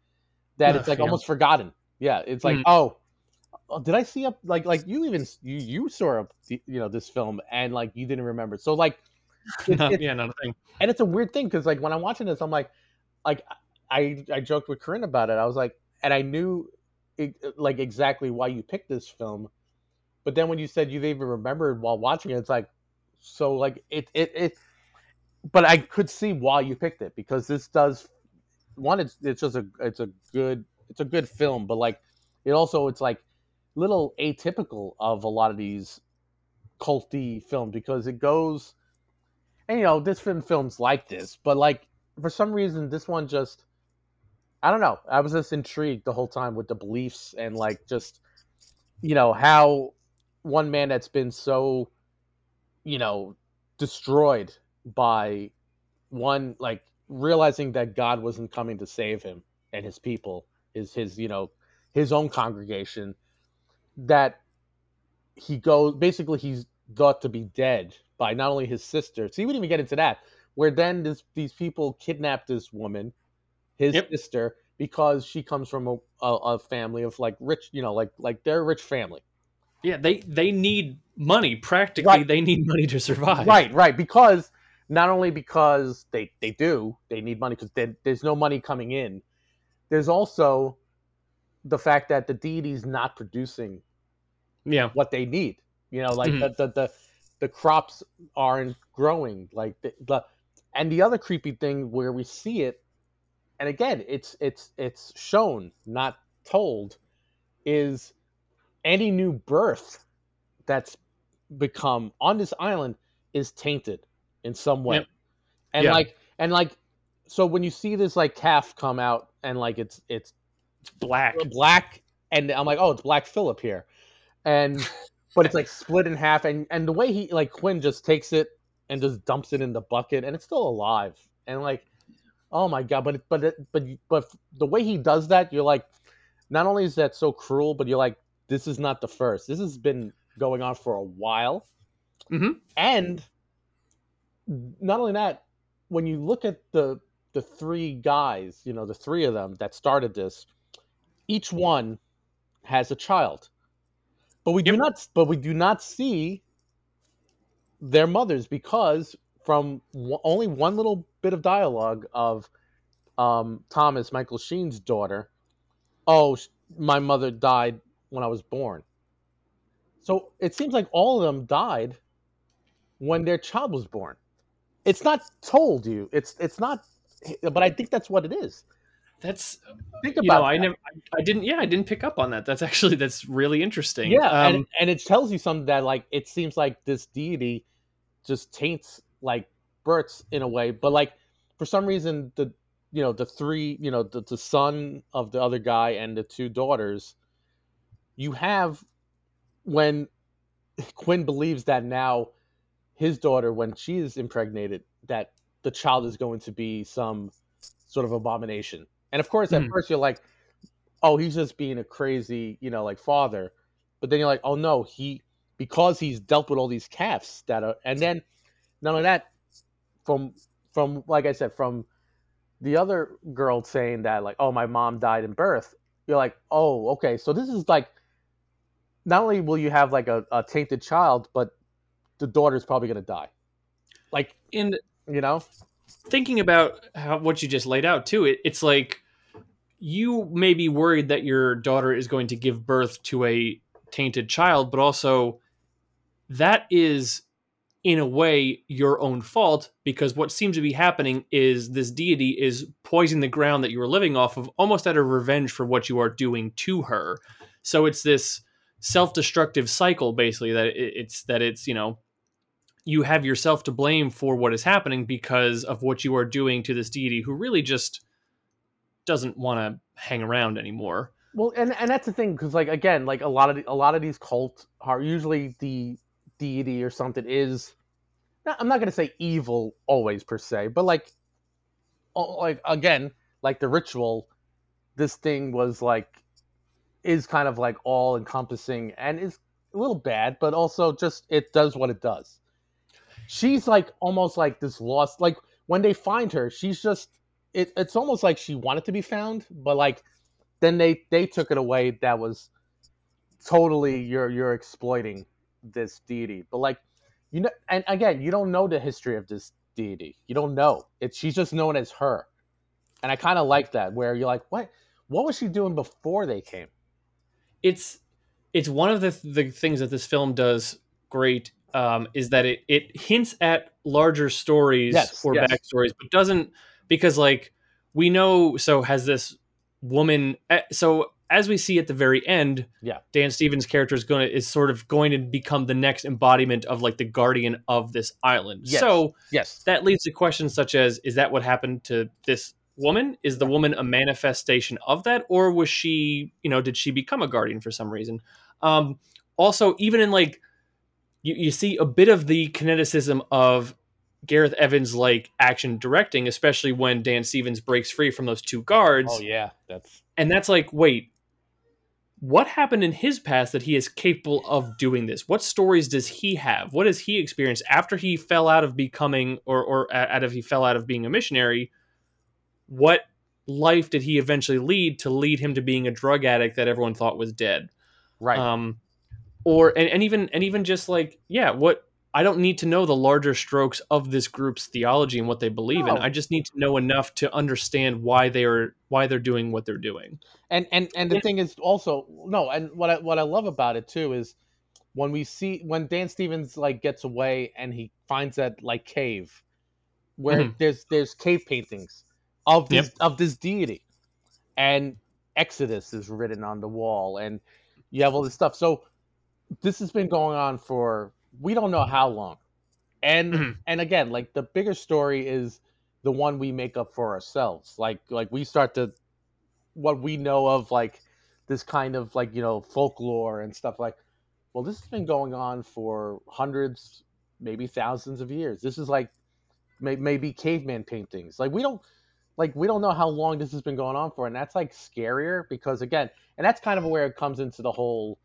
that it's like yeah. almost forgotten. Yeah, it's like, Mhm. oh, oh, did I see up like like you even you you saw up you know this film and like you didn't remember. So like, it's, No, it's- yeah, not a thing. and it's a weird thing because like when I'm watching this, I'm like, like I I joked with Corinne about it. I was like, and I knew it, like exactly why you picked this film, but then when you said you even remembered while watching it, it's like, so like it it it. But I could see why you picked it because this does one. It's it's just a it's a good it's a good film, but like it also it's like little atypical of a lot of these culty films because it goes and you know this film films like this but like for some reason this one just i don't know. I was just intrigued the whole time with the beliefs and like just you know how one man that's been so you know destroyed by one like realizing that god wasn't coming to save him and his people his his you know his own congregation that he goes basically he's thought to be dead by not only his sister. So he wouldn't even get into that. Where then this, these people kidnapped this woman, his Yep. sister, because she comes from a, a, a family of like rich, you know, like like they're a rich family. Yeah, they they need money. Practically, Right. they need money to survive. Right, right. Because not only because they they do they need money because there's no money coming in. There's also the fact that the deity's not producing Yeah. what they need. You know, like Mhm. the, the the the crops aren't growing. Like the, the and the other creepy thing where we see it, and again, it's it's it's shown, not told, is any new birth that's become on this island is tainted in some way. Yep. And Yeah. like and like so when you see this like calf come out and like it's it's Black. black and i'm like oh it's black phillip here and but it's like split in half and and the way he like quinn just takes it and just dumps it in the bucket and it's still alive and like oh my god but it, but it, but but the way he does that you're like not only is that so cruel but you're like this is not the first. This has been going on for a while. Mhm. and not only that when you look at the the three guys you know the three of them that started this each one has a child but we do Yep. not but we do not see their mothers because from w- only one little bit of dialogue of um, thomas michael sheen's daughter oh sh- my mother died when i was born. So it seems like all of them died when their child was born. It's not told you. It's it's not but i think that's what it is That's think you about know, I never, I, I didn't, yeah, I didn't pick up on that. That's actually that's really interesting. Yeah, um, and, and it tells you something that like it seems like this deity just taints like births in a way, but like for some reason the you know the three you know the, the son of the other guy and the two daughters, you have when Quinn believes that now his daughter when she is impregnated that the child is going to be some sort of abomination, and of course at Mhm. first you're like, oh he's just being a crazy you know like father but then you're like, oh no, he because he's dealt with all these calves that are, and then not only that, from from like I said, from the other girl saying that like, oh my mom died in birth, you're like, oh okay, so this is like not only will you have like a, a tainted child, but the daughter's probably going to die. Like, in you know, thinking about how what you just laid out too, it, it's like you may be worried that your daughter is going to give birth to a tainted child, but also that is in a way your own fault because what seems to be happening is this deity is poisoning the ground that you are living off of almost out of revenge for what you are doing to her. So it's this self-destructive cycle basically that it's that it's you know you have yourself to blame for what is happening because of what you are doing to this deity who really just doesn't want to hang around anymore well, and and that's the thing because like again, like a lot of the, a lot of these cults are usually the deity or something is. not- I'm not going to say evil always per se, but like, like again, like the ritual, this thing was like, is kind of like all encompassing and is a little bad, but also just it does what it does. She's like almost like this lost, like when they find her, she's just it, it's almost like she wanted to be found, but like then they they took it away. That was totally you're you're exploiting this deity, but like you know, and again, you don't know the history of this deity. You don't know. It, she's just known as her, and I kind of like that where you're like, what what was she doing before they came? it's it's one of the the things that this film does great um, is that it it hints at larger stories Yes, or yes. backstories, but doesn't because like we know so has this woman eh, so as we see at the very end Yeah. dan stevens character is going to is sort of going to become the next embodiment of like the guardian of this island Yes. so Yes, that leads to questions such as is that what happened to this woman is the woman a manifestation of that or was she you know did she become a guardian for some reason um also even in like you, you see a bit of the kineticism of gareth evans like action directing especially when dan stevens breaks free from those two guards. Oh yeah, that's and that's like wait what happened in his past that he is capable of doing this? What stories does he have? What has he experienced after he fell out of becoming or or out of he fell out of being a missionary? What life did he eventually lead to lead him to being a drug addict that everyone thought was dead? Right. um or and, and even and even just like yeah what i don't need to know the larger strokes of this group's theology and what they believe in i just need to know enough to understand why they are why they're doing what they're doing and and and the Yeah. thing is also no and what I, what I love about it too is when we see when Dan Stevens like gets away and he finds that like cave where Mhm. there's there's cave paintings of this Yep. of this deity and Exodus is written on the wall and you have all this stuff so this has been going on for we don't know how long. And Mhm. and again like the bigger story is the one we make up for ourselves. Like like we start to what we know of like this kind of like you know folklore and stuff like well this has been going on for hundreds maybe thousands of years. This is like may, maybe caveman paintings. Like we don't like we don't know how long this has been going on for and that's like scarier because again and that's kind of where it comes into the whole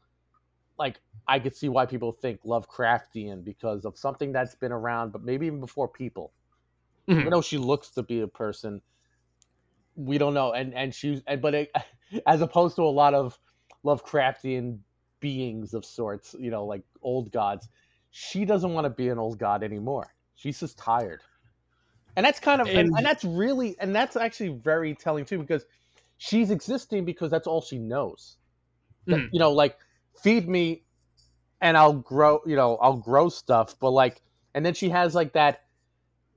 like i could see why people think lovecraftian because of something that's been around but maybe even before people. Mhm. even though she looks to be a person. We don't know. And and she's and, but it, as opposed to a lot of lovecraftian beings of sorts you know like old gods she doesn't want to be an old god anymore. She's just tired. And that's kind of and, And- and that's really and that's actually very telling too because she's existing because that's all she knows. That- Mhm. you know like feed me and i'll grow you know i'll grow stuff but like and then she has like that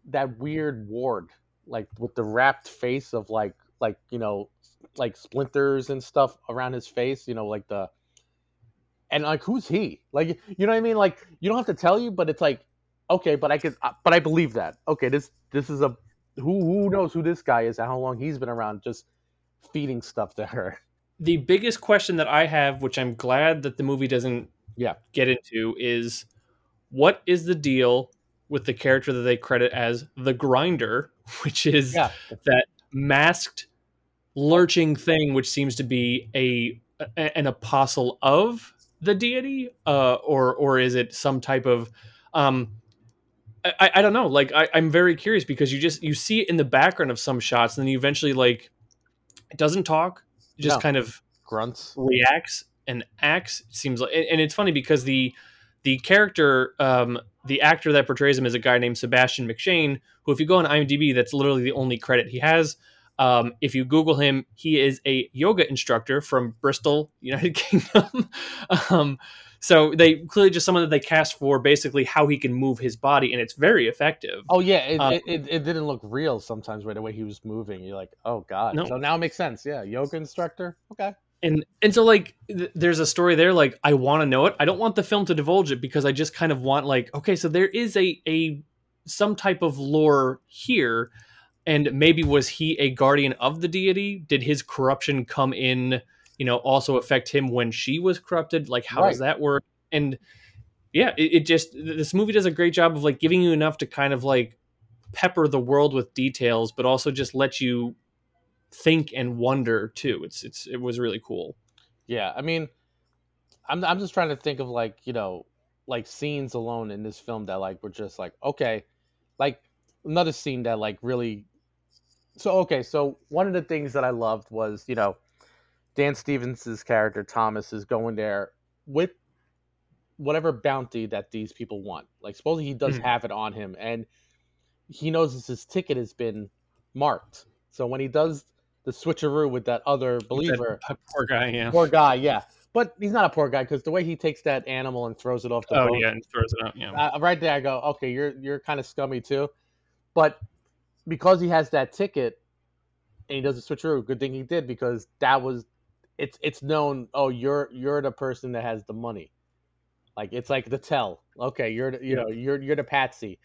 that weird ward like with the wrapped face of like like you know like splinters and stuff around his face you know like the and like who's he? Like you know what i mean? Like you don't have to tell you but it's like okay but i could uh, but i believe that. Okay this this is a who who knows who this guy is and how long he's been around just feeding stuff to her. The biggest question that I have, which I'm glad that the movie doesn't Yeah. get into, is what is the deal with the character that they credit as the grinder, which is yeah that masked lurching thing which seems to be a, a- an apostle of the deity uh, or or is it some type of um I, I don't know like I, i'm very curious because you just you see it in the background of some shots and then you eventually like it doesn't talk it just No. kind of grunts reacts an axe. It seems like, and it's funny because the the character, um, the actor that portrays him is a guy named Sebastian McShane, who, if you go on IMDb, that's literally the only credit he has. Um, if you Google him, he is a yoga instructor from Bristol, United Kingdom. um, so they clearly just someone that they cast for basically how he can move his body, and it's very effective. Oh yeah, it, Uh, it, it, it didn't look real sometimes by the way he was moving. You're like, oh god. No. So now it makes sense. Yeah, yoga instructor. Okay. And and so like th- there's a story there like i want to know it. I don't want the film to divulge it because i just kind of want like okay so there is a a some type of lore here. And maybe was he a guardian of the deity? Did his corruption come in you know also affect him when she was corrupted? Like how does that work? And yeah it, it just this movie does a great job of like giving you enough to kind of like pepper the world with details but also just let you think and wonder too it's it's it was really cool Yeah, I mean, I'm I'm just trying to think of like you know like scenes alone in this film that like were just like okay, like another scene that like really. So okay, so one of the things that I loved was you know Dan Stevens's character Thomas is going there with whatever bounty that these people want. Like supposedly he does Mhm. have it on him, and he knows his ticket has been marked. So when he does the switcheroo with that other believer, That poor guy, yeah. poor guy, yeah. But he's not a poor guy because the way he takes that animal and throws it off the Oh boat, yeah, and throws it out. Yeah, uh, right there, I go, okay, you're you're kind of scummy too. But because he has that ticket and he does a switcheroo, good thing he did because that was it's it's known. Oh, you're you're the person that has the money. Like it's like the tell. Okay, you're the, you Yeah. know you're you're the patsy,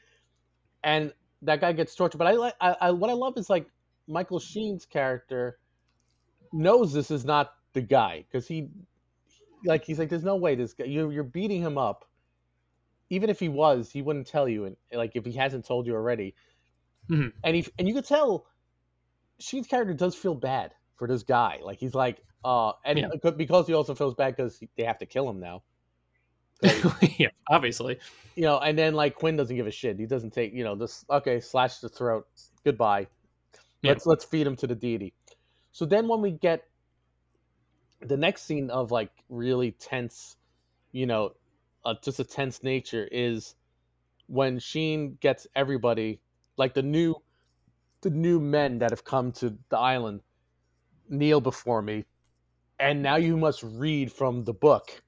and that guy gets tortured. But I like I, I what I love is like Michael Sheen's character knows this is not the guy because he like he's like there's no way this guy You're you're beating him up. Even if he was he wouldn't tell you and like if he hasn't told you already. Mhm. and he and you could tell Sheen's character does feel bad for this guy. Like he's like uh and Yeah. becau- because he also feels bad because they have to kill him now. Yeah, obviously. you know and then like Quinn doesn't give a shit. He doesn't take you know this okay slash the throat. Goodbye Yeah. let's let's feed him to the deity so then when we get the next scene of like really tense you know uh, just a tense nature is when Sheen gets everybody like the new the new men that have come to the island kneel before me and now you must read from the book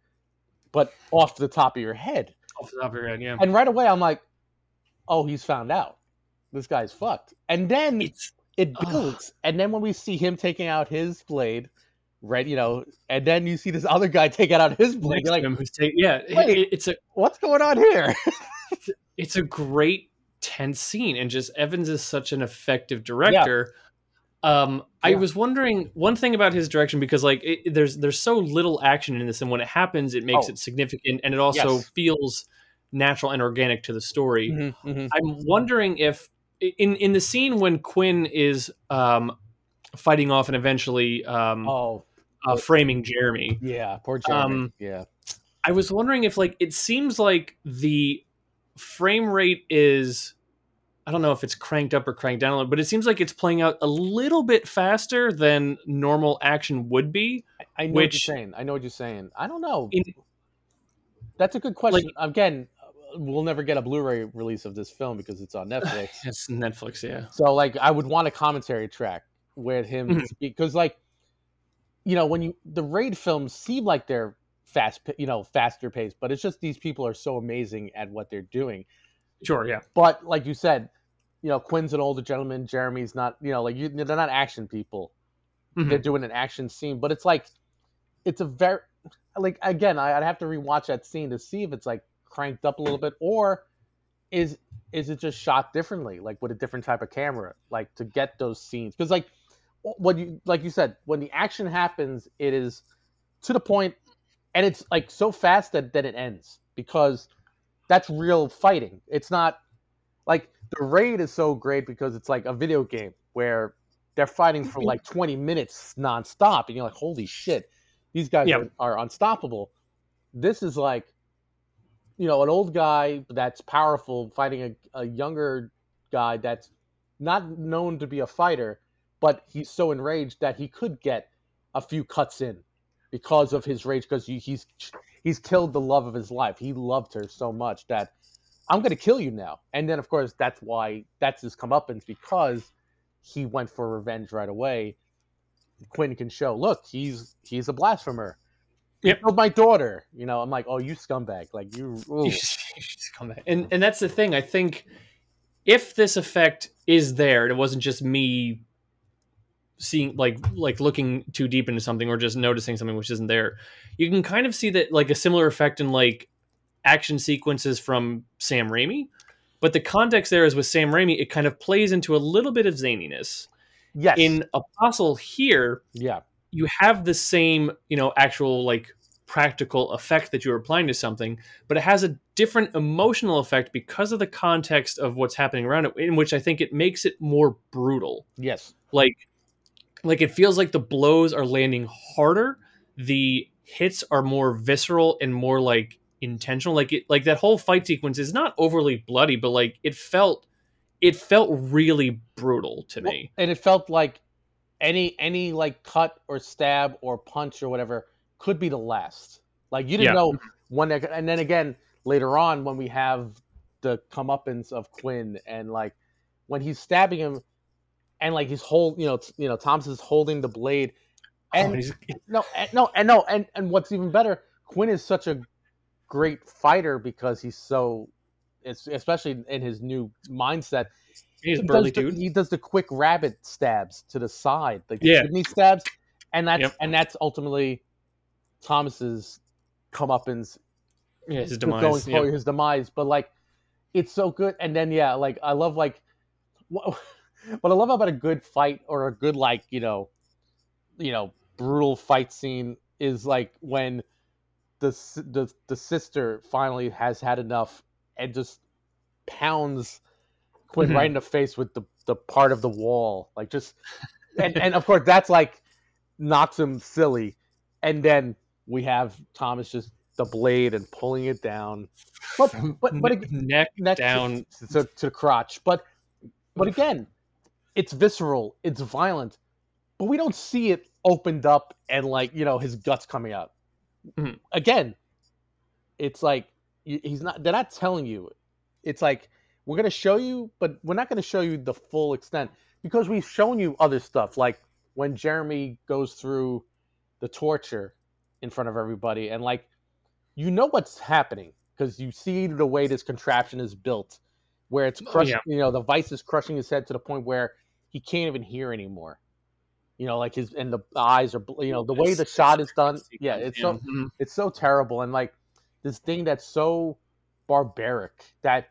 but off the top of your head Off the top of your head, yeah. and right away i'm like oh he's found out this guy's fucked and then It's it Ugh. builds and then when we see him taking out his blade right you know and then you see this other guy taking out his blade next like him who's taking. Yeah, it- it's a what's going on here it's a great tense scene, and just Evans is such an effective director. Um, I was wondering one thing about his direction because like it, there's there's so little action in this, and when it happens, it makes Oh. it significant, and it also Yes. feels natural and organic to the story. Mhm, mhm. I'm wondering if in in the scene when Quinn is um, fighting off and eventually um, oh uh, framing Jeremy, yeah poor Jeremy. Um, yeah I was wondering if like it seems like the frame rate is I don't know if it's cranked up or cranked down, a little, but it seems like it's playing out a little bit faster than normal action would be. I know what you're saying. I know what you're saying. I don't know. In- That's a good question. Again, we'll never get a Blu-ray release of this film because it's on Netflix. It's Netflix, yeah. so, like, I would want a commentary track with him Mhm. because, like, you know, when you the raid films seem like they're fast, you know, faster paced, but it's just these people are so amazing at what they're doing. Sure, yeah. But like you said, you know, Quinn's an older gentleman. Jeremy's not. You know, like you, they're not action people. Mhm. they're doing an action scene, but it's like it's a very like again, I, I'd have to rewatch that scene to see if it's like cranked up a little bit or is is it just shot differently, like with a different type of camera, like to get those scenes? Because like when you like you said, when the action happens, it is to the point, and it's like so fast that that it ends because that's real fighting. It's not like the raid is so great because it's like a video game where they're fighting for like 20 minutes nonstop, and you're like, holy shit, these guys Yeah. are, are unstoppable. This is like, you know, an old guy that's powerful fighting a, a younger guy that's not known to be a fighter, but he's so enraged that he could get a few cuts in. because of his rage because he's he's killed the love of his life. He loved her so much that I'm going to kill you now. And then of course that's why that's his comeuppance because he went for revenge right away. Quinn can show, look, he's he's a blasphemer. Yep. killed my daughter. You know, I'm like, oh, you scumbag! Like you. ooh. You just back. And and that's the thing. I think if this effect is there, and it wasn't just me seeing like like looking too deep into something or just noticing something which isn't there, you can kind of see that like a similar effect in like action sequences from Sam Raimi. But the context there is with Sam Raimi, it kind of plays into a little bit of zaniness. Yes. In Apostle here, yeah. You have the same, you know, actual like practical effect that you're applying to something, but it has a different emotional effect because of the context of what's happening around it, in which I think it makes it more brutal. Yes. Like, like it feels like the blows are landing harder, the hits are more visceral and more like intentional. Like it, like that whole fight sequence is not overly bloody, but like it felt, it felt really brutal to Well, me. and it felt like any any like cut or stab or punch or whatever could be the last. Like you didn't Yeah. know when that, and then again later on when we have the comeuppance of Quinn and like when he's stabbing him and like he's hold you know you know Thomas is holding the blade Oh, and he's- no and no and no and and what's even better Quinn is such a great fighter because he's so especially in his new mindset he's he burly does the, dude. he does the quick rabbit stabs to the side, like the Yeah. kidney stabs, and that's Yep. and that's ultimately Thomas's comeuppance Yeah, his demise. going for his demise. But like, it's so good. And then yeah, like I love like what, what I love about a good fight or a good like you know, you know, brutal fight scene is like when the the the sister finally has had enough and just pounds Quinn Mhm. right in the face with the the part of the wall, like just and and of course that's like knocks him silly, and then we have Thomas just the blade and pulling it down, but but but Ne- ag- neck neck down. to, to the crotch, but but again, it's visceral, it's violent, but we don't see it opened up and like you know his guts coming out. Mhm. Again, it's like he's not. They're not telling you. It's like we're gonna show you, but we're not gonna show you the full extent because we've shown you other stuff, like when Jeremy goes through the torture in front of everybody, and like you know what's happening because you see the way this contraption is built, where it's Oh, crushing. yeah. You know, the vice is crushing his head to the point where he can't even hear anymore. You know, like his and the eyes are, you know, the way the shot is done. Yeah, it's so Mhm. it's so terrible and like this thing that's so barbaric that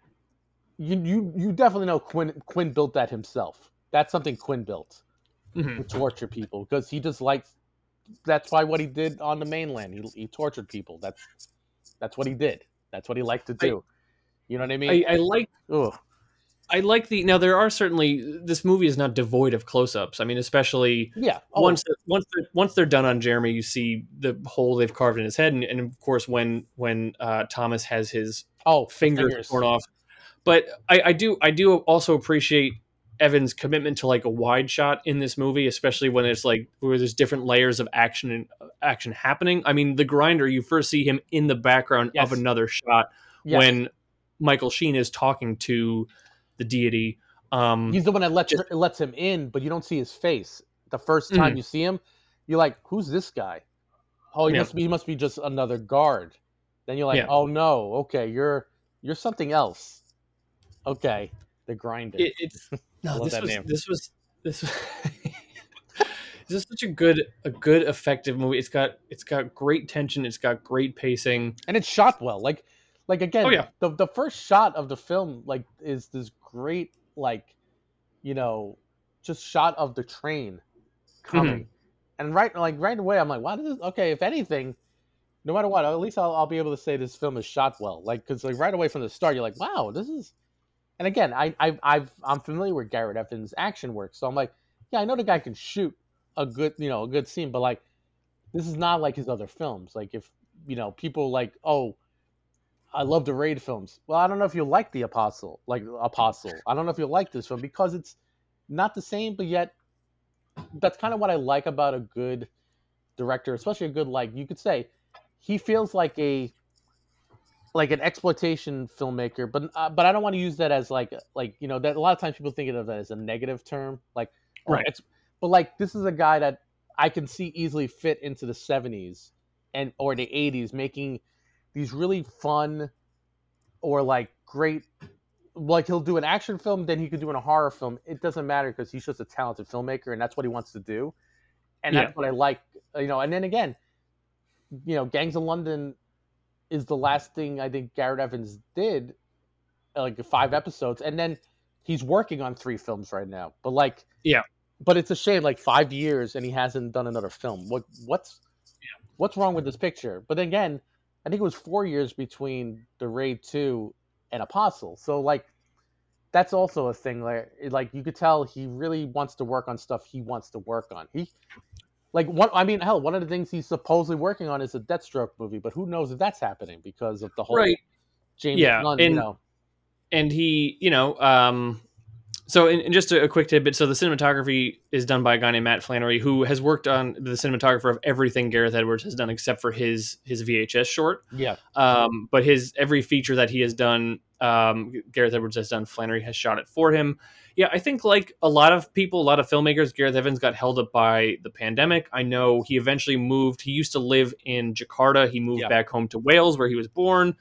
you you you definitely know Quinn Quinn built that himself. That's something Quinn built Mhm. to torture people because he just likes. That's why what he did on the mainland. He he tortured people. That's that's what he did. That's what he liked to do. you know what I mean? I, I like Ugh. I like the now there are certainly this movie is not devoid of close-ups. I mean, especially Yeah. Oh, once once they're, once they're done on Jeremy, you see the hole they've carved in his head, and, and of course when when uh, Thomas has his oh, fingers, fingers. torn off. But I, I do I do also appreciate Evans' commitment to like a wide shot in this movie, especially when it's like where there's different layers of action and action happening. I mean, the grinder you first see him in the background Yes. of another shot Yes. when Michael Sheen is talking to the deity. Um, He's the one that lets just- lets him in, but you don't see his face. The first time Mhm. you see him, you're like, "Who's this guy?" Oh, he Yeah. must be. He must be just another guard. Then you're like, Yeah. "Oh no, okay, you're you're something else." Okay, the grinder. it, it's no, this was, this was this was this is such a good a good effective movie. It's got it's got great tension. It's got great pacing. and it's shot well. Like, like again, Oh, yeah. the the first shot of the film like is this great like, you know, just shot of the train coming, Mm-hmm. and right like right away I'm like, wow, this okay. If anything, no matter what, at least I'll, I'll be able to say this film is shot well. Like, because like right away from the start, you're like, wow, this is. And again, I I I've, I'm familiar with Gareth Evans' action work, so I'm like, yeah, I know the guy can shoot a good you know a good scene, but like, this is not like his other films. Like if you know people like, oh, I love the raid films. Well, I don't know if you like the Apostle, like Apostle. I don't know if you like this film because it's not the same, but yet that's kind of what I like about a good director, especially a good like you could say, he feels like a like an exploitation filmmaker, but uh, but I don't want to use that as like like you know that a lot of times people think of that as a negative term, like oh, Right. It's, but like this is a guy that I can see easily fit into the '70s and or the '80s, making these really fun or like great. Like he'll do an action film, then he could do in a horror film. It doesn't matter because he's just a talented filmmaker, and that's what he wants to do. And Yeah. that's what I like, you know. And then again, you know, Gangs of London is the last thing I think Gareth Evans did, like five episodes, and then he's working on three films right now. But like, Yeah. but it's a shame, like five years, and he hasn't done another film. What what's what's wrong with this picture? But then again, I think it was four years between the Raid Two and Apostle, so like. That's also a thing. Like, like you could tell he really wants to work on stuff he wants to work on. He, like, what I mean, hell, one of the things he's supposedly working on is a Deathstroke movie, but who knows if that's happening because of the whole Right. James Yeah, Gunn, you and- know. and he, you know, um, so in, in just a, a quick tidbit. So the cinematography is done by a guy named Matt Flannery, who has worked on the cinematographer of everything Gareth Edwards has done, except for his his VHS short. Yeah, Um, but his every feature that he has done, um, Gareth Edwards has done. Flannery has shot it for him. Yeah, I think like a lot of people, a lot of filmmakers, Gareth Evans got held up by the pandemic. I know he eventually moved. He used to live in Jakarta. He moved Yeah. back home to Wales, where he was born.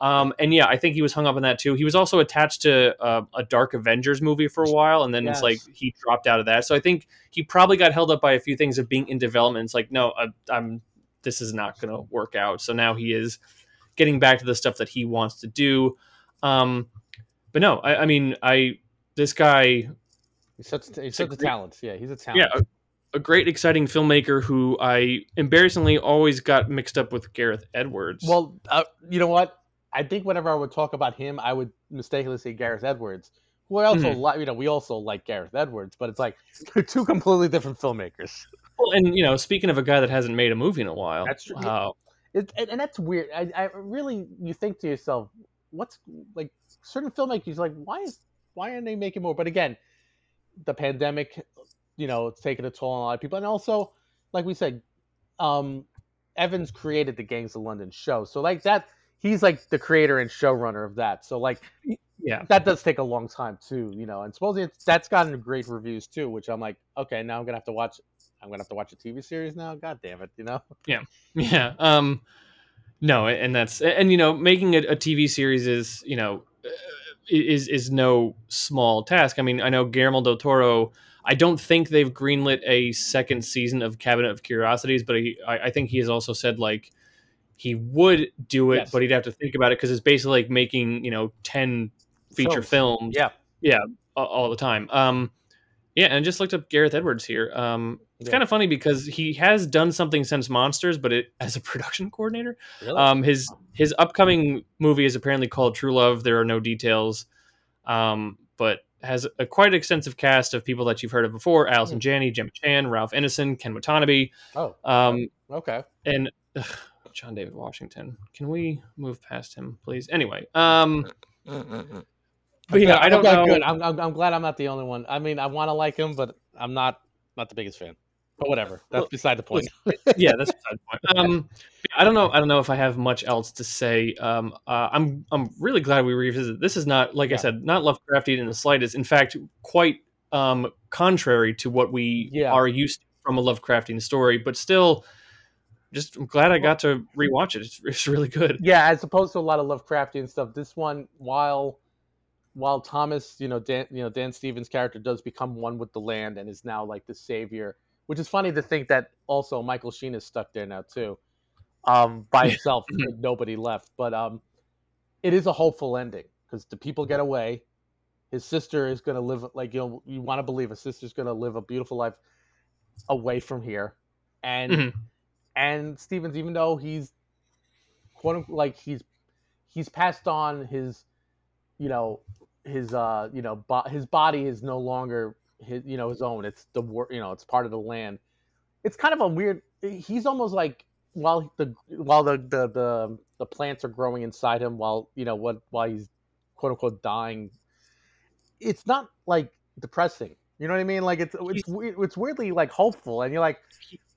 Um, and yeah, I think he was hung up on that too. He was also attached to uh, a Dark Avengers movie for a while, and then it's like he dropped out of that. So I think he probably got held up by a few things of being in development. It's like, no, I, I'm this is not going to work out. So now he is getting back to the stuff that he wants to do. Um, but no, I, I mean, I this guy, he's such he's a such a great- talent. Yeah, he's a talent. yeah, a, a great, exciting filmmaker who I embarrassingly always got mixed up with Gareth Edwards. Well, uh, you know what? I think whenever I would talk about him, I would mistakenly say Gareth Edwards. Who I also Mhm. like, you know, we also like Gareth Edwards, but it's like they're two completely different filmmakers. Well, and you know, speaking of a guy that hasn't made a movie in a while, That's true. Wow. It, and, and that's weird. I, I really, you think to yourself, what's like certain filmmakers like why is why aren't they making more? But again, the pandemic, you know, it's taking a toll on a lot of people, and also, like we said, um, Evans created the Gangs of London show, so like that, he's like the creator and showrunner of that. So like Yeah, that does take a long time too, you know. And supposedly it's, that's gotten great reviews too, which I'm like, okay, now I'm gonna have to watch. I'm gonna have to watch a TV series now. God damn it, you know. yeah. Yeah. Um, no, and that's and you know, making a, a TV series is you know uh, is is no small task. I mean, I know Guillermo del Toro. I don't think they've greenlit a second season of Cabinet of Curiosities, but he, I, I think he has also said like he would do it, Yes. but he'd have to think about it because it's basically like making you know ten feature films. Yeah. yeah, a- all the time. Um, yeah, and I just looked up Gareth Edwards here. Um, it's Yeah. kind of funny because he has done something since Monsters, but it as a production coordinator. Really? Um, his his upcoming movie is apparently called True Love. There are no details, um, but has a quite extensive cast of people that you've heard of before: Allison Hmm. Janney, Gemma Chan, Ralph Ineson, Ken Watanabe, oh, um, okay. and ugh, John David Washington. Can we move past him, please? Anyway, um, but yeah, Okay, I don't okay, know. Good. I'm, I'm, I'm glad I'm not the only one. I mean, I want to like him, but I'm not not the biggest fan. But whatever. That's Well, beside the point. yeah, that's beside the point. Um, I don't know. I don't know if I have much else to say. Um, uh, I'm I'm really glad we revisited. This is not like Yeah. I said, not Lovecraftian in the slightest. In fact, quite um, contrary to what we Yeah. are used to from a Lovecraftian story. But still, just I'm glad I got to rewatch it. It's, it's really good. yeah, as opposed to a lot of Lovecraftian stuff, this one, while while Thomas, you know, Dan, you know, Dan Stevens' character does become one with the land and is now like the savior, which is funny to think that also Michael Sheen is stuck there now too, um, by himself, nobody left. But um, it is a hopeful ending because the people get away. His sister is going to live like you know you want to believe his sister's going to live a beautiful life away from here, and Mhm. And Stevens, even though he's quote unquote like he's he's passed on his you know his uh you know bo- his body is no longer his you know his own. It's the wor- you know it's part of the land. It's kind of a weird he's almost like while the while the the the, the plants are growing inside him while you know what while he's quote unquote dying it's not like depressing You know what I mean? Like it's it's it's weirdly like hopeful, and you're like,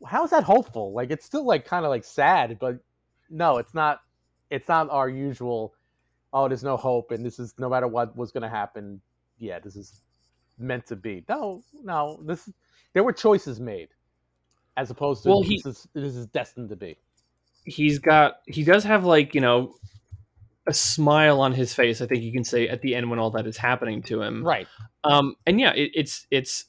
how is that hopeful? Like it's still like kind of like sad, but no, it's not. It's not our usual. Oh, there's no hope, and this is no matter what was going to happen. Yeah, this is meant to be. No, no, this there were choices made, as opposed to Well, he- this is this is destined to be. he's got he does have like you know a smile on his face i think you can say at the end when all that is happening to him Right. um and yeah it, it's it's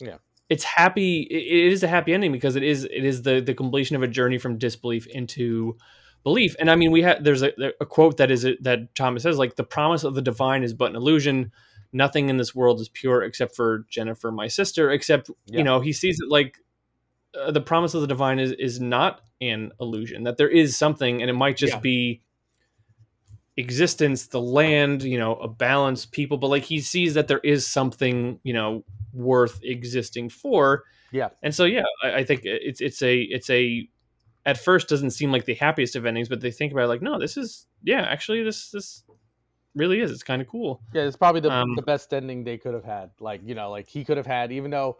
Yeah. it's happy it, it is a happy ending because it is it is the the completion of a journey from disbelief into belief and i mean we have there's a, a quote that is that thomas says like the promise of the divine is but an illusion nothing in this world is pure except for jennifer my sister except Yeah. you know he sees it like uh, the promise of the divine is is not an illusion that there is something and it might just Yeah. be existence the land you know a balance people but like he sees that there is something you know worth existing for Yeah. and so yeah i, I think it's it's a it's a at first doesn't seem like the happiest of endings but they think about it like no this is yeah actually this this really is it's kind of cool Yeah, it's probably the, Um, the best ending they could have had. Like, you know, like he could have had, even though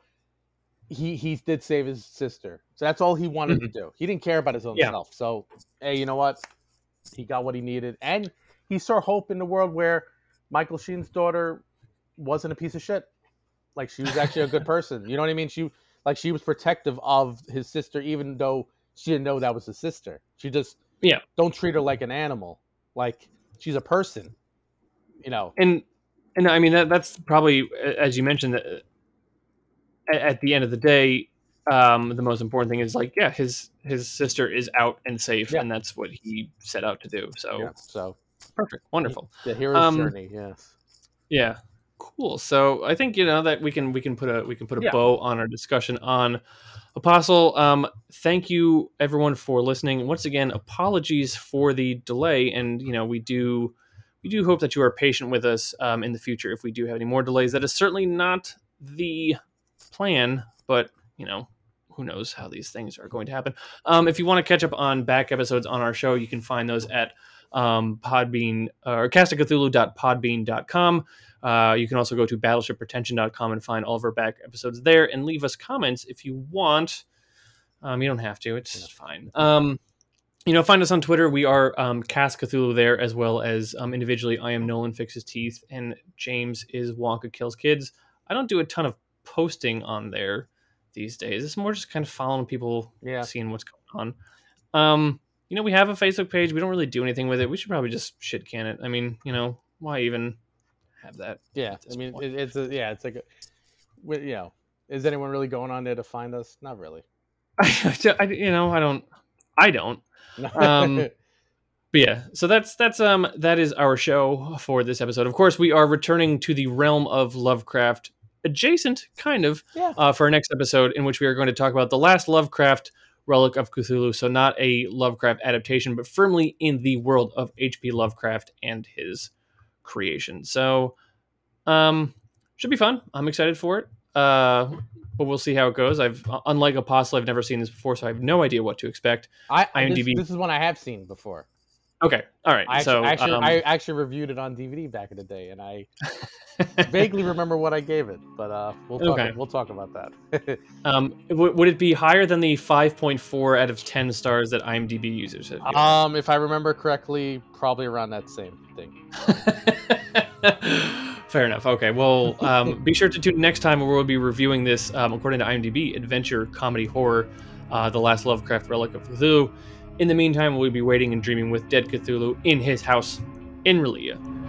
he he did save his sister. So that's all he wanted to do. He didn't care about his own Mm-hmm. Yeah. self. So, hey, you know what? He got what he needed. And he saw hope in the world where Michael Sheen's daughter wasn't a piece of shit. Like she was actually a good person. You know what I mean? She like she was protective of his sister, even though she didn't know that was his sister. She just Yeah. don't treat her like an animal. Like she's a person. You know. and and I mean that that's probably as you mentioned that at, the end of the day, um, the most important thing is like yeah, his his sister is out and safe, Yeah. and that's what he set out to do. So Yeah. So perfect, wonderful, the hero's Um, journey. Yes. yeah, cool. So I think you know that we can we can put a we can put a Yeah. bow on our discussion on Apostle. Um, thank you everyone for listening. Once again, apologies for the delay, and you know we do we do hope that you are patient with us um, in the future if we do have any more delays. That is certainly not the plan, but you know who knows how these things are going to happen. Um, if you want to catch up on back episodes on our show, you can find those at um, Podbean or castofcthulhu.podbean.com. Uh, you can also go to battleshippretension.com and find all of our back episodes there and leave us comments if you want. Um, you don't have to, it's fine. Um, you know, find us on Twitter. We are um, Cast Cthulhu there, as well as um, individually. I am Nolan Fixes Teeth, and James is Wonka Kills Kids. I don't do a ton of posting on there these days. It's more just kind of following people, Yeah. seeing what's going on. Um, you know, we have a Facebook page. We don't really do anything with it. We should probably just shit can it. I mean, you know, why even have that? Yeah. I mean, it, it's a, yeah. It's like, a, you know, is anyone really going on there to find us? Not really. I, you know, I don't. I don't. Um, But yeah, so that's that's um that is our show for this episode. Of course, we are returning to the realm of Lovecraft, adjacent kind of, Yeah. uh, for our next episode, in which we are going to talk about the last Lovecraft relic of Cthulhu. So not a Lovecraft adaptation, but firmly in the world of H.P. Lovecraft and his creation. So, um, should be fun. I'm excited for it. Uh, but we'll see how it goes. I've unlike Apostle, I've never seen this before, so I have no idea what to expect. I, I this, this is one I have seen before. Okay, all right. I actually, so actually, um, I actually reviewed it on DVD back in the day, and I vaguely remember what I gave it. But uh, we'll talk. Okay. We'll talk about that. Um, w- would it be higher than the 5.4 out of 10 stars that IMDb users have? given? um, if I remember correctly, probably around that same thing. Fair enough. Okay. Well, um, be sure to tune next time where we'll be reviewing this, um, according to IMDb, adventure, comedy, horror, uh, The Last Lovecraft Relic of Cthulhu. In the meantime, we'll be waiting and dreaming with Dead Cthulhu in his house in R'lyeh.